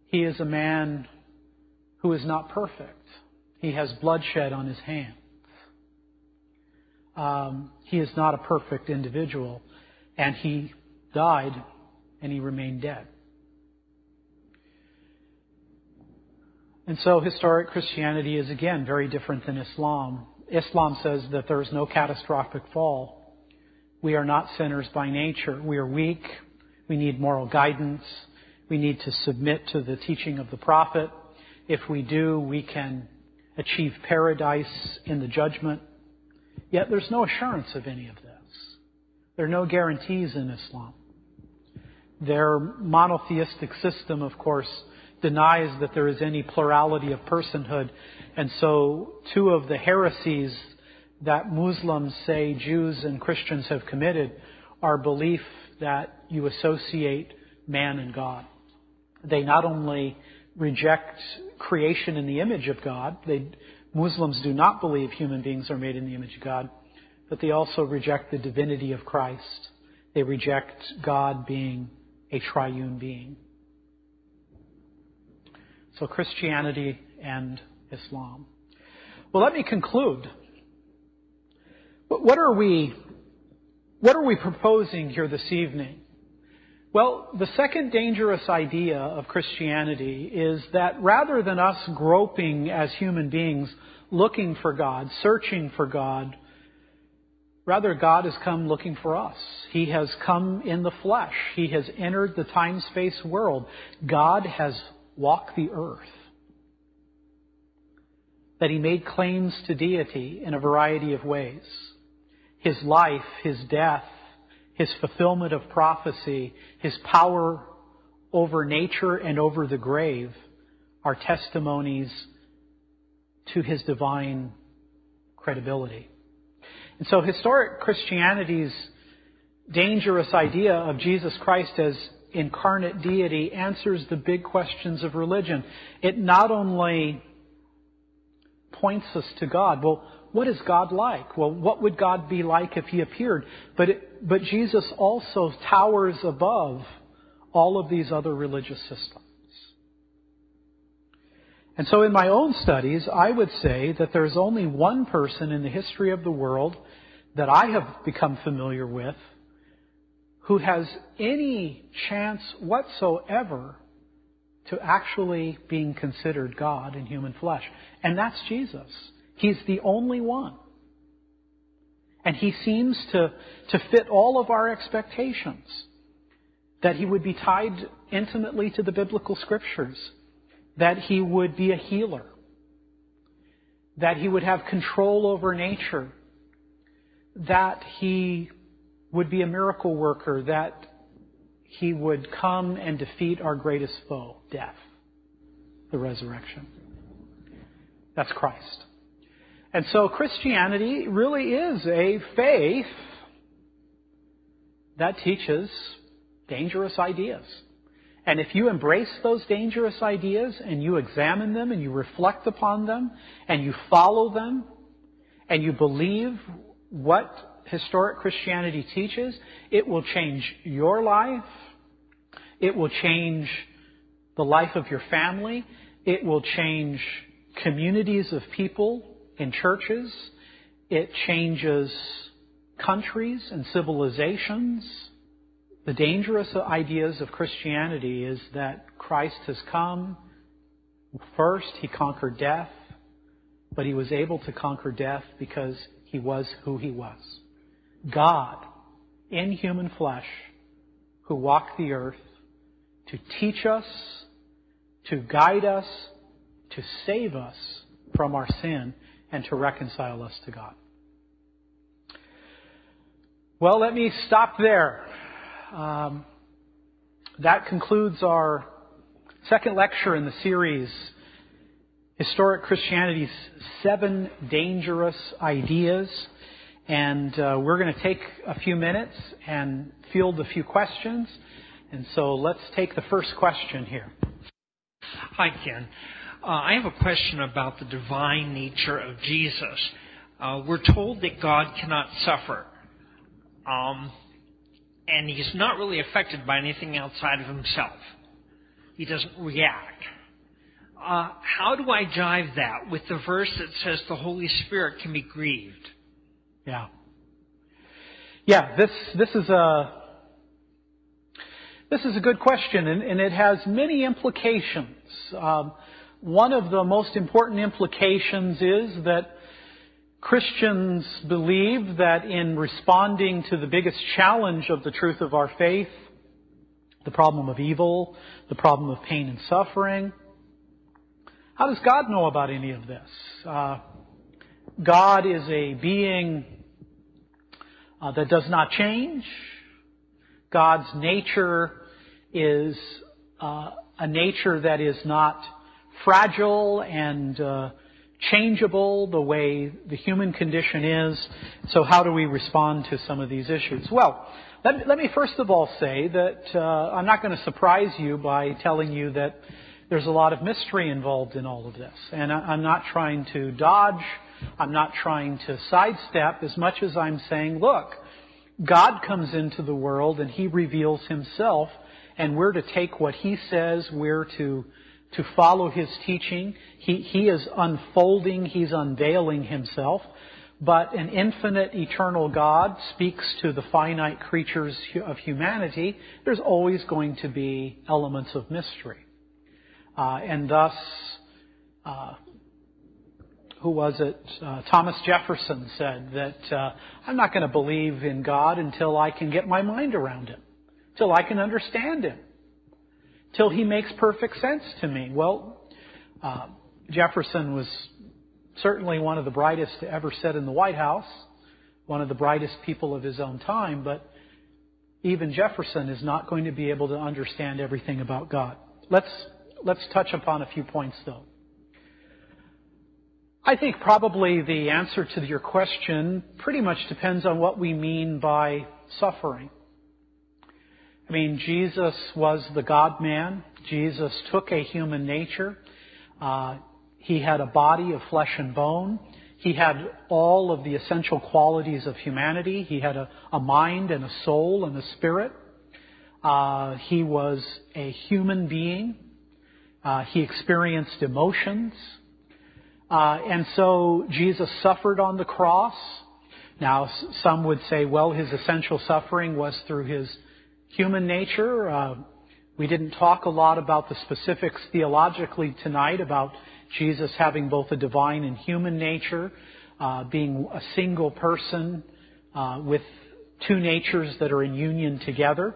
he is a man who is not perfect. He has bloodshed on his hands. Um, he is not a perfect individual, and he died and he remained dead. And so historic Christianity is again very different than Islam. Islam says that there is no catastrophic fall. We are not sinners by nature. We are weak. We need moral guidance. We need to submit to the teaching of the prophet. If we do, we can achieve paradise in the judgment. Yet there's no assurance of any of this. There are no guarantees in Islam. Their monotheistic system, of course, denies that there is any plurality of personhood. And so two of the heresies that Muslims say Jews and Christians have committed are belief that you associate man and God. They not only reject creation in the image of God, they, Muslims do not believe human beings are made in the image of God, but they also reject the divinity of Christ. They reject God being a triune being. So Christianity and Islam. Well, let me conclude. What are we, what are we proposing here this evening? Well, the second dangerous idea of Christianity is that rather than us groping as human beings, looking for God, searching for God, rather God has come looking for us. He has come in the flesh. He has entered the time-space world. God has walked the earth. That he made claims to deity in a variety of ways. His life, his death, his fulfillment of prophecy, his power over nature and over the grave are testimonies to his divine credibility. And so historic Christianity's dangerous idea of Jesus Christ as incarnate deity answers the big questions of religion. It not only points us to God. Well, what is God like? Well, what would God be like if He appeared? But, it, but Jesus also towers above all of these other religious systems. And so in my own studies, I would say that there's only one person in the history of the world that I have become familiar with who has any chance whatsoever to actually being considered God in human flesh. And that's Jesus. He's the only one. And he seems to, to fit all of our expectations. That he would be tied intimately to the biblical scriptures. That he would be a healer. That he would have control over nature. That he would be a miracle worker, that he would come and defeat our greatest foe, death, the resurrection. That's Christ. And so Christianity really is a faith that teaches dangerous ideas. And if you embrace those dangerous ideas and you examine them and you reflect upon them and you follow them and you believe what historic Christianity teaches, it will change your life. It will change the life of your family. It will change communities of people in churches. It changes countries and civilizations. the dangerous ideas of Christianity is that Christ has come. First, he conquered death, but he was able to conquer death because he was who he was. God in human flesh who walked the earth to teach us, to guide us, to save us from our sin, and to reconcile us to God. Well, let me stop there. Um, that concludes our second lecture in the series, Historic Christianity's Seven Dangerous Ideas. And uh, we're going to take a few minutes and field a few questions. And so let's take the first question here. Hi, Ken. Uh, I have a question about the divine nature of Jesus. Uh, we're told that God cannot suffer. Um, and he's not really affected by anything outside of himself. He doesn't react. Uh, how do I jive that with the verse that says the Holy Spirit can be grieved? Yeah. Yeah, this, this is a, this is a good question, and, and it has many implications. Um, one of the most important implications is that Christians believe that in responding to the biggest challenge of the truth of our faith, the problem of evil, the problem of pain and suffering, how does God know about any of this? Uh, God is a being uh, that does not change. God's nature is uh, a nature that is not fragile and uh, changeable the way the human condition is. So how do we respond to some of these issues? Well, let, let me first of all say that uh, I'm not going to surprise you by telling you that there's a lot of mystery involved in all of this. And I, I'm not trying to dodge, I'm not trying to sidestep as much as I'm saying, look, God comes into the world and He reveals Himself and we're to take what He says, we're to to follow his teaching. He, he is unfolding, he's unveiling himself. But an infinite, eternal God speaks to the finite creatures of humanity. There's always going to be elements of mystery. Uh, and thus, uh, who was it? Uh, Thomas Jefferson said that uh, I'm not going to believe in God until I can get my mind around Him, till I can understand Him till he makes perfect sense to me. Well, uh, Jefferson was certainly one of the brightest to ever sit in the White House, one of the brightest people of his own time, but even Jefferson is not going to be able to understand everything about God. Let's, let's touch upon a few points though. I think probably the answer to your question pretty much depends on what we mean by suffering. I mean, Jesus was the God man. Jesus took a human nature. Uh, he had a body of flesh and bone. He had all of the essential qualities of humanity. He had a, a mind and a soul and a spirit. Uh, he was a human being. Uh, he experienced emotions. Uh, and so Jesus suffered on the cross. Now, some would say, well, his essential suffering was through his human nature. Uh, we didn't talk a lot about the specifics theologically tonight about Jesus having both a divine and human nature, uh, being a single person uh, with two natures that are in union together.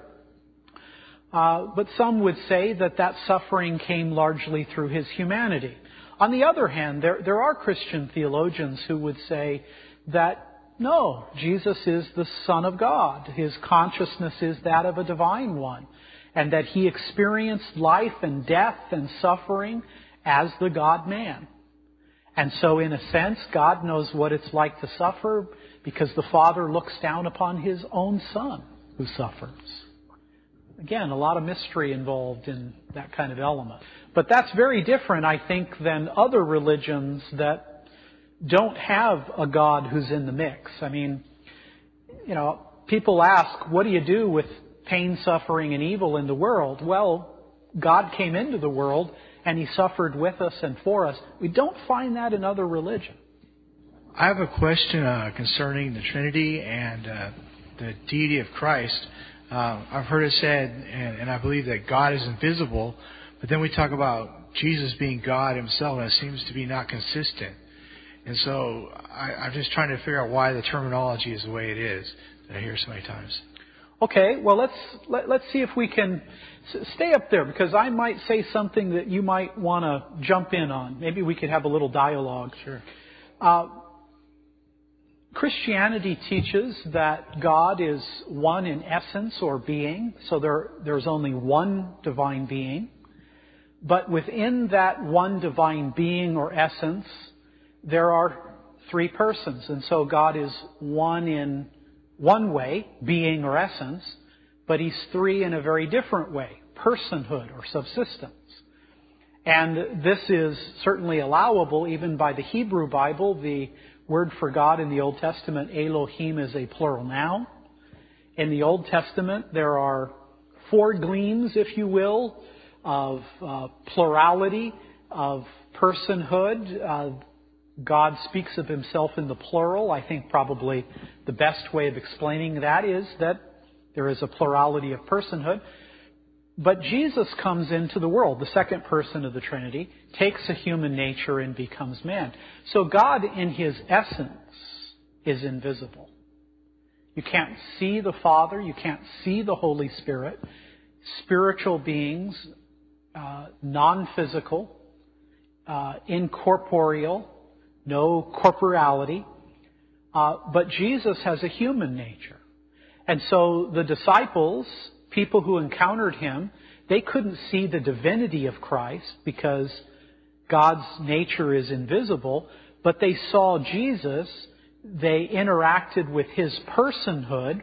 Uh, but some would say that that suffering came largely through his humanity. On the other hand, there, there are Christian theologians who would say that no, Jesus is the Son of God. His consciousness is that of a divine one. And that he experienced life and death and suffering as the God man. And so, in a sense, God knows what it's like to suffer because the Father looks down upon his own Son who suffers. Again, a lot of mystery involved in that kind of element. But that's very different, I think, than other religions that don't have a God who's in the mix. I mean, you know, people ask, what do you do with pain, suffering, and evil in the world? Well, God came into the world and He suffered with us and for us. We don't find that in other religions. I have a question uh, concerning the Trinity and uh, the deity of Christ. uh, I've heard it said, and, and I believe that God is invisible, but then we talk about Jesus being God Himself, and it seems to be not consistent. And so I, I'm just trying to figure out why the terminology is the way it is that I hear so many times. Okay, well let's let, let's see if we can s- stay up there because I might say something that you might want to jump in on. Maybe we could have a little dialogue. Sure. Uh, Christianity teaches that God is one in essence or being, so there, there's only one divine being. But within that one divine being or essence, there are three persons. And so God is one in one way, being or essence, but He's three in a very different way, personhood or subsistence. And this is certainly allowable even by the Hebrew Bible. The word for God in the Old Testament, Elohim, is a plural noun. In the Old Testament, there are four gleams, if you will, of uh, plurality, of personhood. Uh, God speaks of himself in the plural. I think probably the best way of explaining that is that there is a plurality of personhood. But Jesus comes into the world, the second person of the Trinity, takes a human nature and becomes man. So God, in his essence, is invisible. You can't see the Father, you can't see the Holy Spirit. Spiritual beings, uh, non physical, uh, incorporeal, no corporality. Uh, but Jesus has a human nature. And so the disciples, people who encountered him, they couldn't see the divinity of Christ because God's nature is invisible, but they saw Jesus, they interacted with his personhood,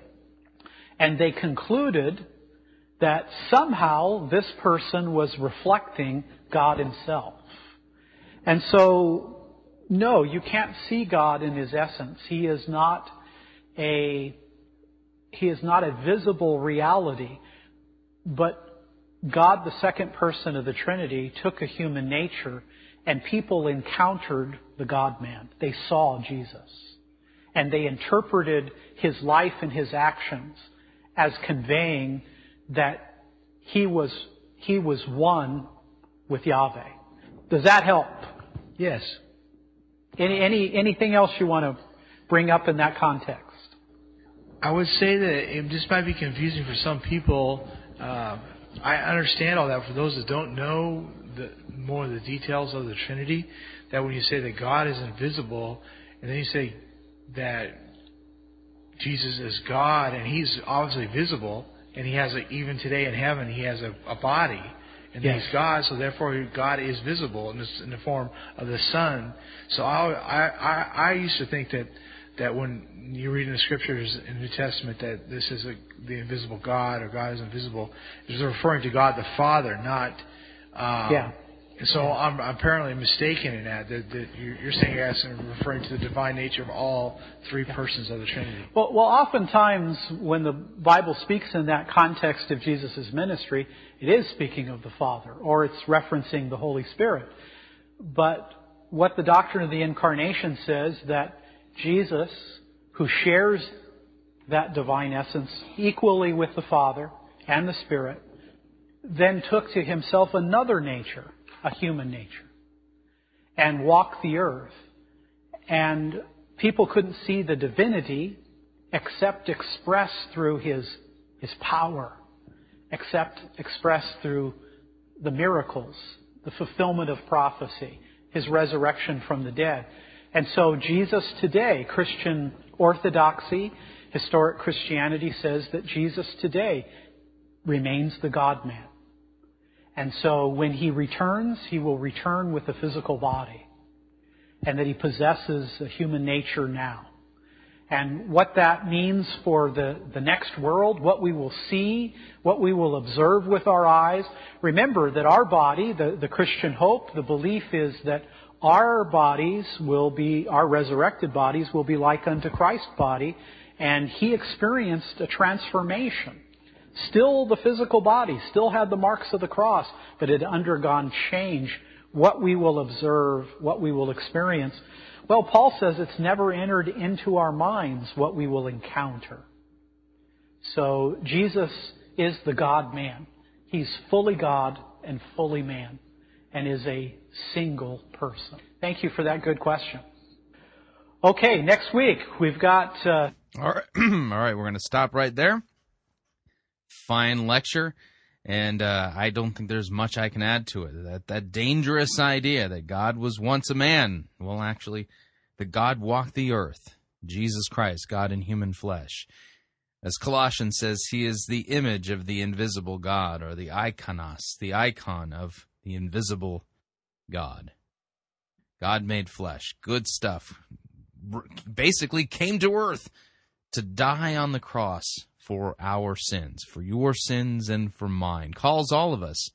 and they concluded that somehow this person was reflecting God himself. And so, no, you can't see God in his essence. He is not a he is not a visible reality, but God, the second person of the Trinity, took a human nature and people encountered the God man. They saw Jesus. And they interpreted his life and his actions as conveying that he was, he was one with Yahweh. Does that help? Yes. Any, any, anything else you want to bring up in that context? I would say that it just might be confusing for some people. Uh, I understand all that. For those that don't know the, more of the details of the Trinity, that when you say that God is invisible, and then you say that Jesus is God, and He's obviously visible, and He has a, even today in heaven, He has a, a body, and Yes. He's God, so therefore God is visible in, this, in the form of the Son. So I, I, I, used to think that that when you read in the scriptures in the New Testament that this is a, the invisible God or God is invisible, it's referring to God the Father, not. Um, Yeah. And so I'm apparently mistaken in that. That, that you're saying you're asking, referring to the divine nature of all three persons of the Trinity. Well, well, oftentimes when the Bible speaks in that context of Jesus' ministry, it is speaking of the Father, or it's referencing the Holy Spirit. But what the doctrine of the Incarnation says that Jesus, who shares that divine essence equally with the Father and the Spirit, then took to himself another nature, a human nature, and walked the earth. And people couldn't see the divinity except expressed through his, his power, except expressed through the miracles, the fulfillment of prophecy, his resurrection from the dead. And so Jesus today, Christian orthodoxy, historic Christianity says that Jesus today remains the God man. And so when he returns, he will return with a physical body. And that he possesses a human nature now. And what that means for the, the next world, what we will see, what we will observe with our eyes. Remember that our body, the, the Christian hope, the belief is that our bodies will be, our resurrected bodies will be like unto Christ's body. And he experienced a transformation. Still the physical body, still had the marks of the cross, but had undergone change. What we will observe, what we will experience. Well, Paul says it's never entered into our minds what we will encounter. So Jesus is the God man. He's fully God and fully man and is a single person. Thank you for that good question. Okay, next week we've got. Uh, All right, all right, we're going to stop right there. Fine lecture, and uh, I don't think there's much I can add to it. That that dangerous idea that God was once a man, well, actually, that God walked the earth, Jesus Christ, God in human flesh. As Colossians says, he is the image of the invisible God, or the iconos, the icon of the invisible God. God made flesh. Good stuff. Basically came to earth to die on the cross for our sins, for your sins and for mine. Calls all of us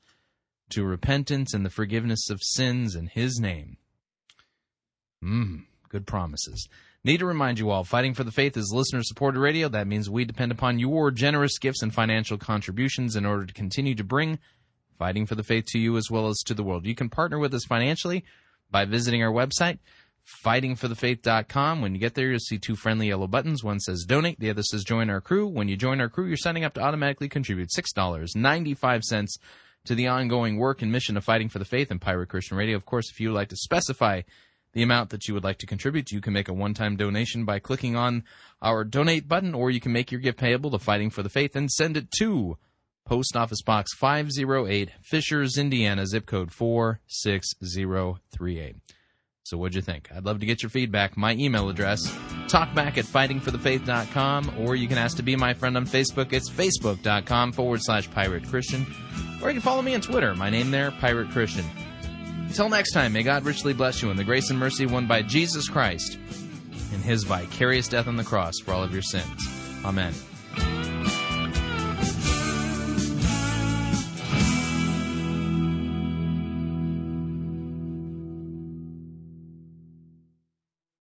to repentance and the forgiveness of sins in his name. Mmm, good promises. Need to remind you all, Fighting for the Faith is listener supported radio. That means we depend upon your generous gifts and financial contributions in order to continue to bring Fighting for the Faith to you as well as to the world. You can partner with us financially by visiting our website, fightingforthefaith.com. When you get there, you'll see two friendly yellow buttons. One says donate, the other says join our crew. When you join our crew, you're signing up to automatically contribute $6.95 to the ongoing work and mission of Fighting for the Faith and Pirate Christian Radio. Of course, if you would like to specify the amount that you would like to contribute. You can make a one-time donation by clicking on our donate button, or you can make your gift payable to Fighting for the Faith and send it to Post Office Box 508, Fishers, Indiana, zip code 46038. So what'd you think? I'd love to get your feedback. My email address, talkback at fightingforthefaith.com, or you can ask to be my friend on Facebook. It's facebook.com forward slash pirate Christian. Or you can follow me on Twitter. My name there, Pirate Christian. Until next time, may God richly bless you in the grace and mercy won by Jesus Christ in his vicarious death on the cross for all of your sins. Amen.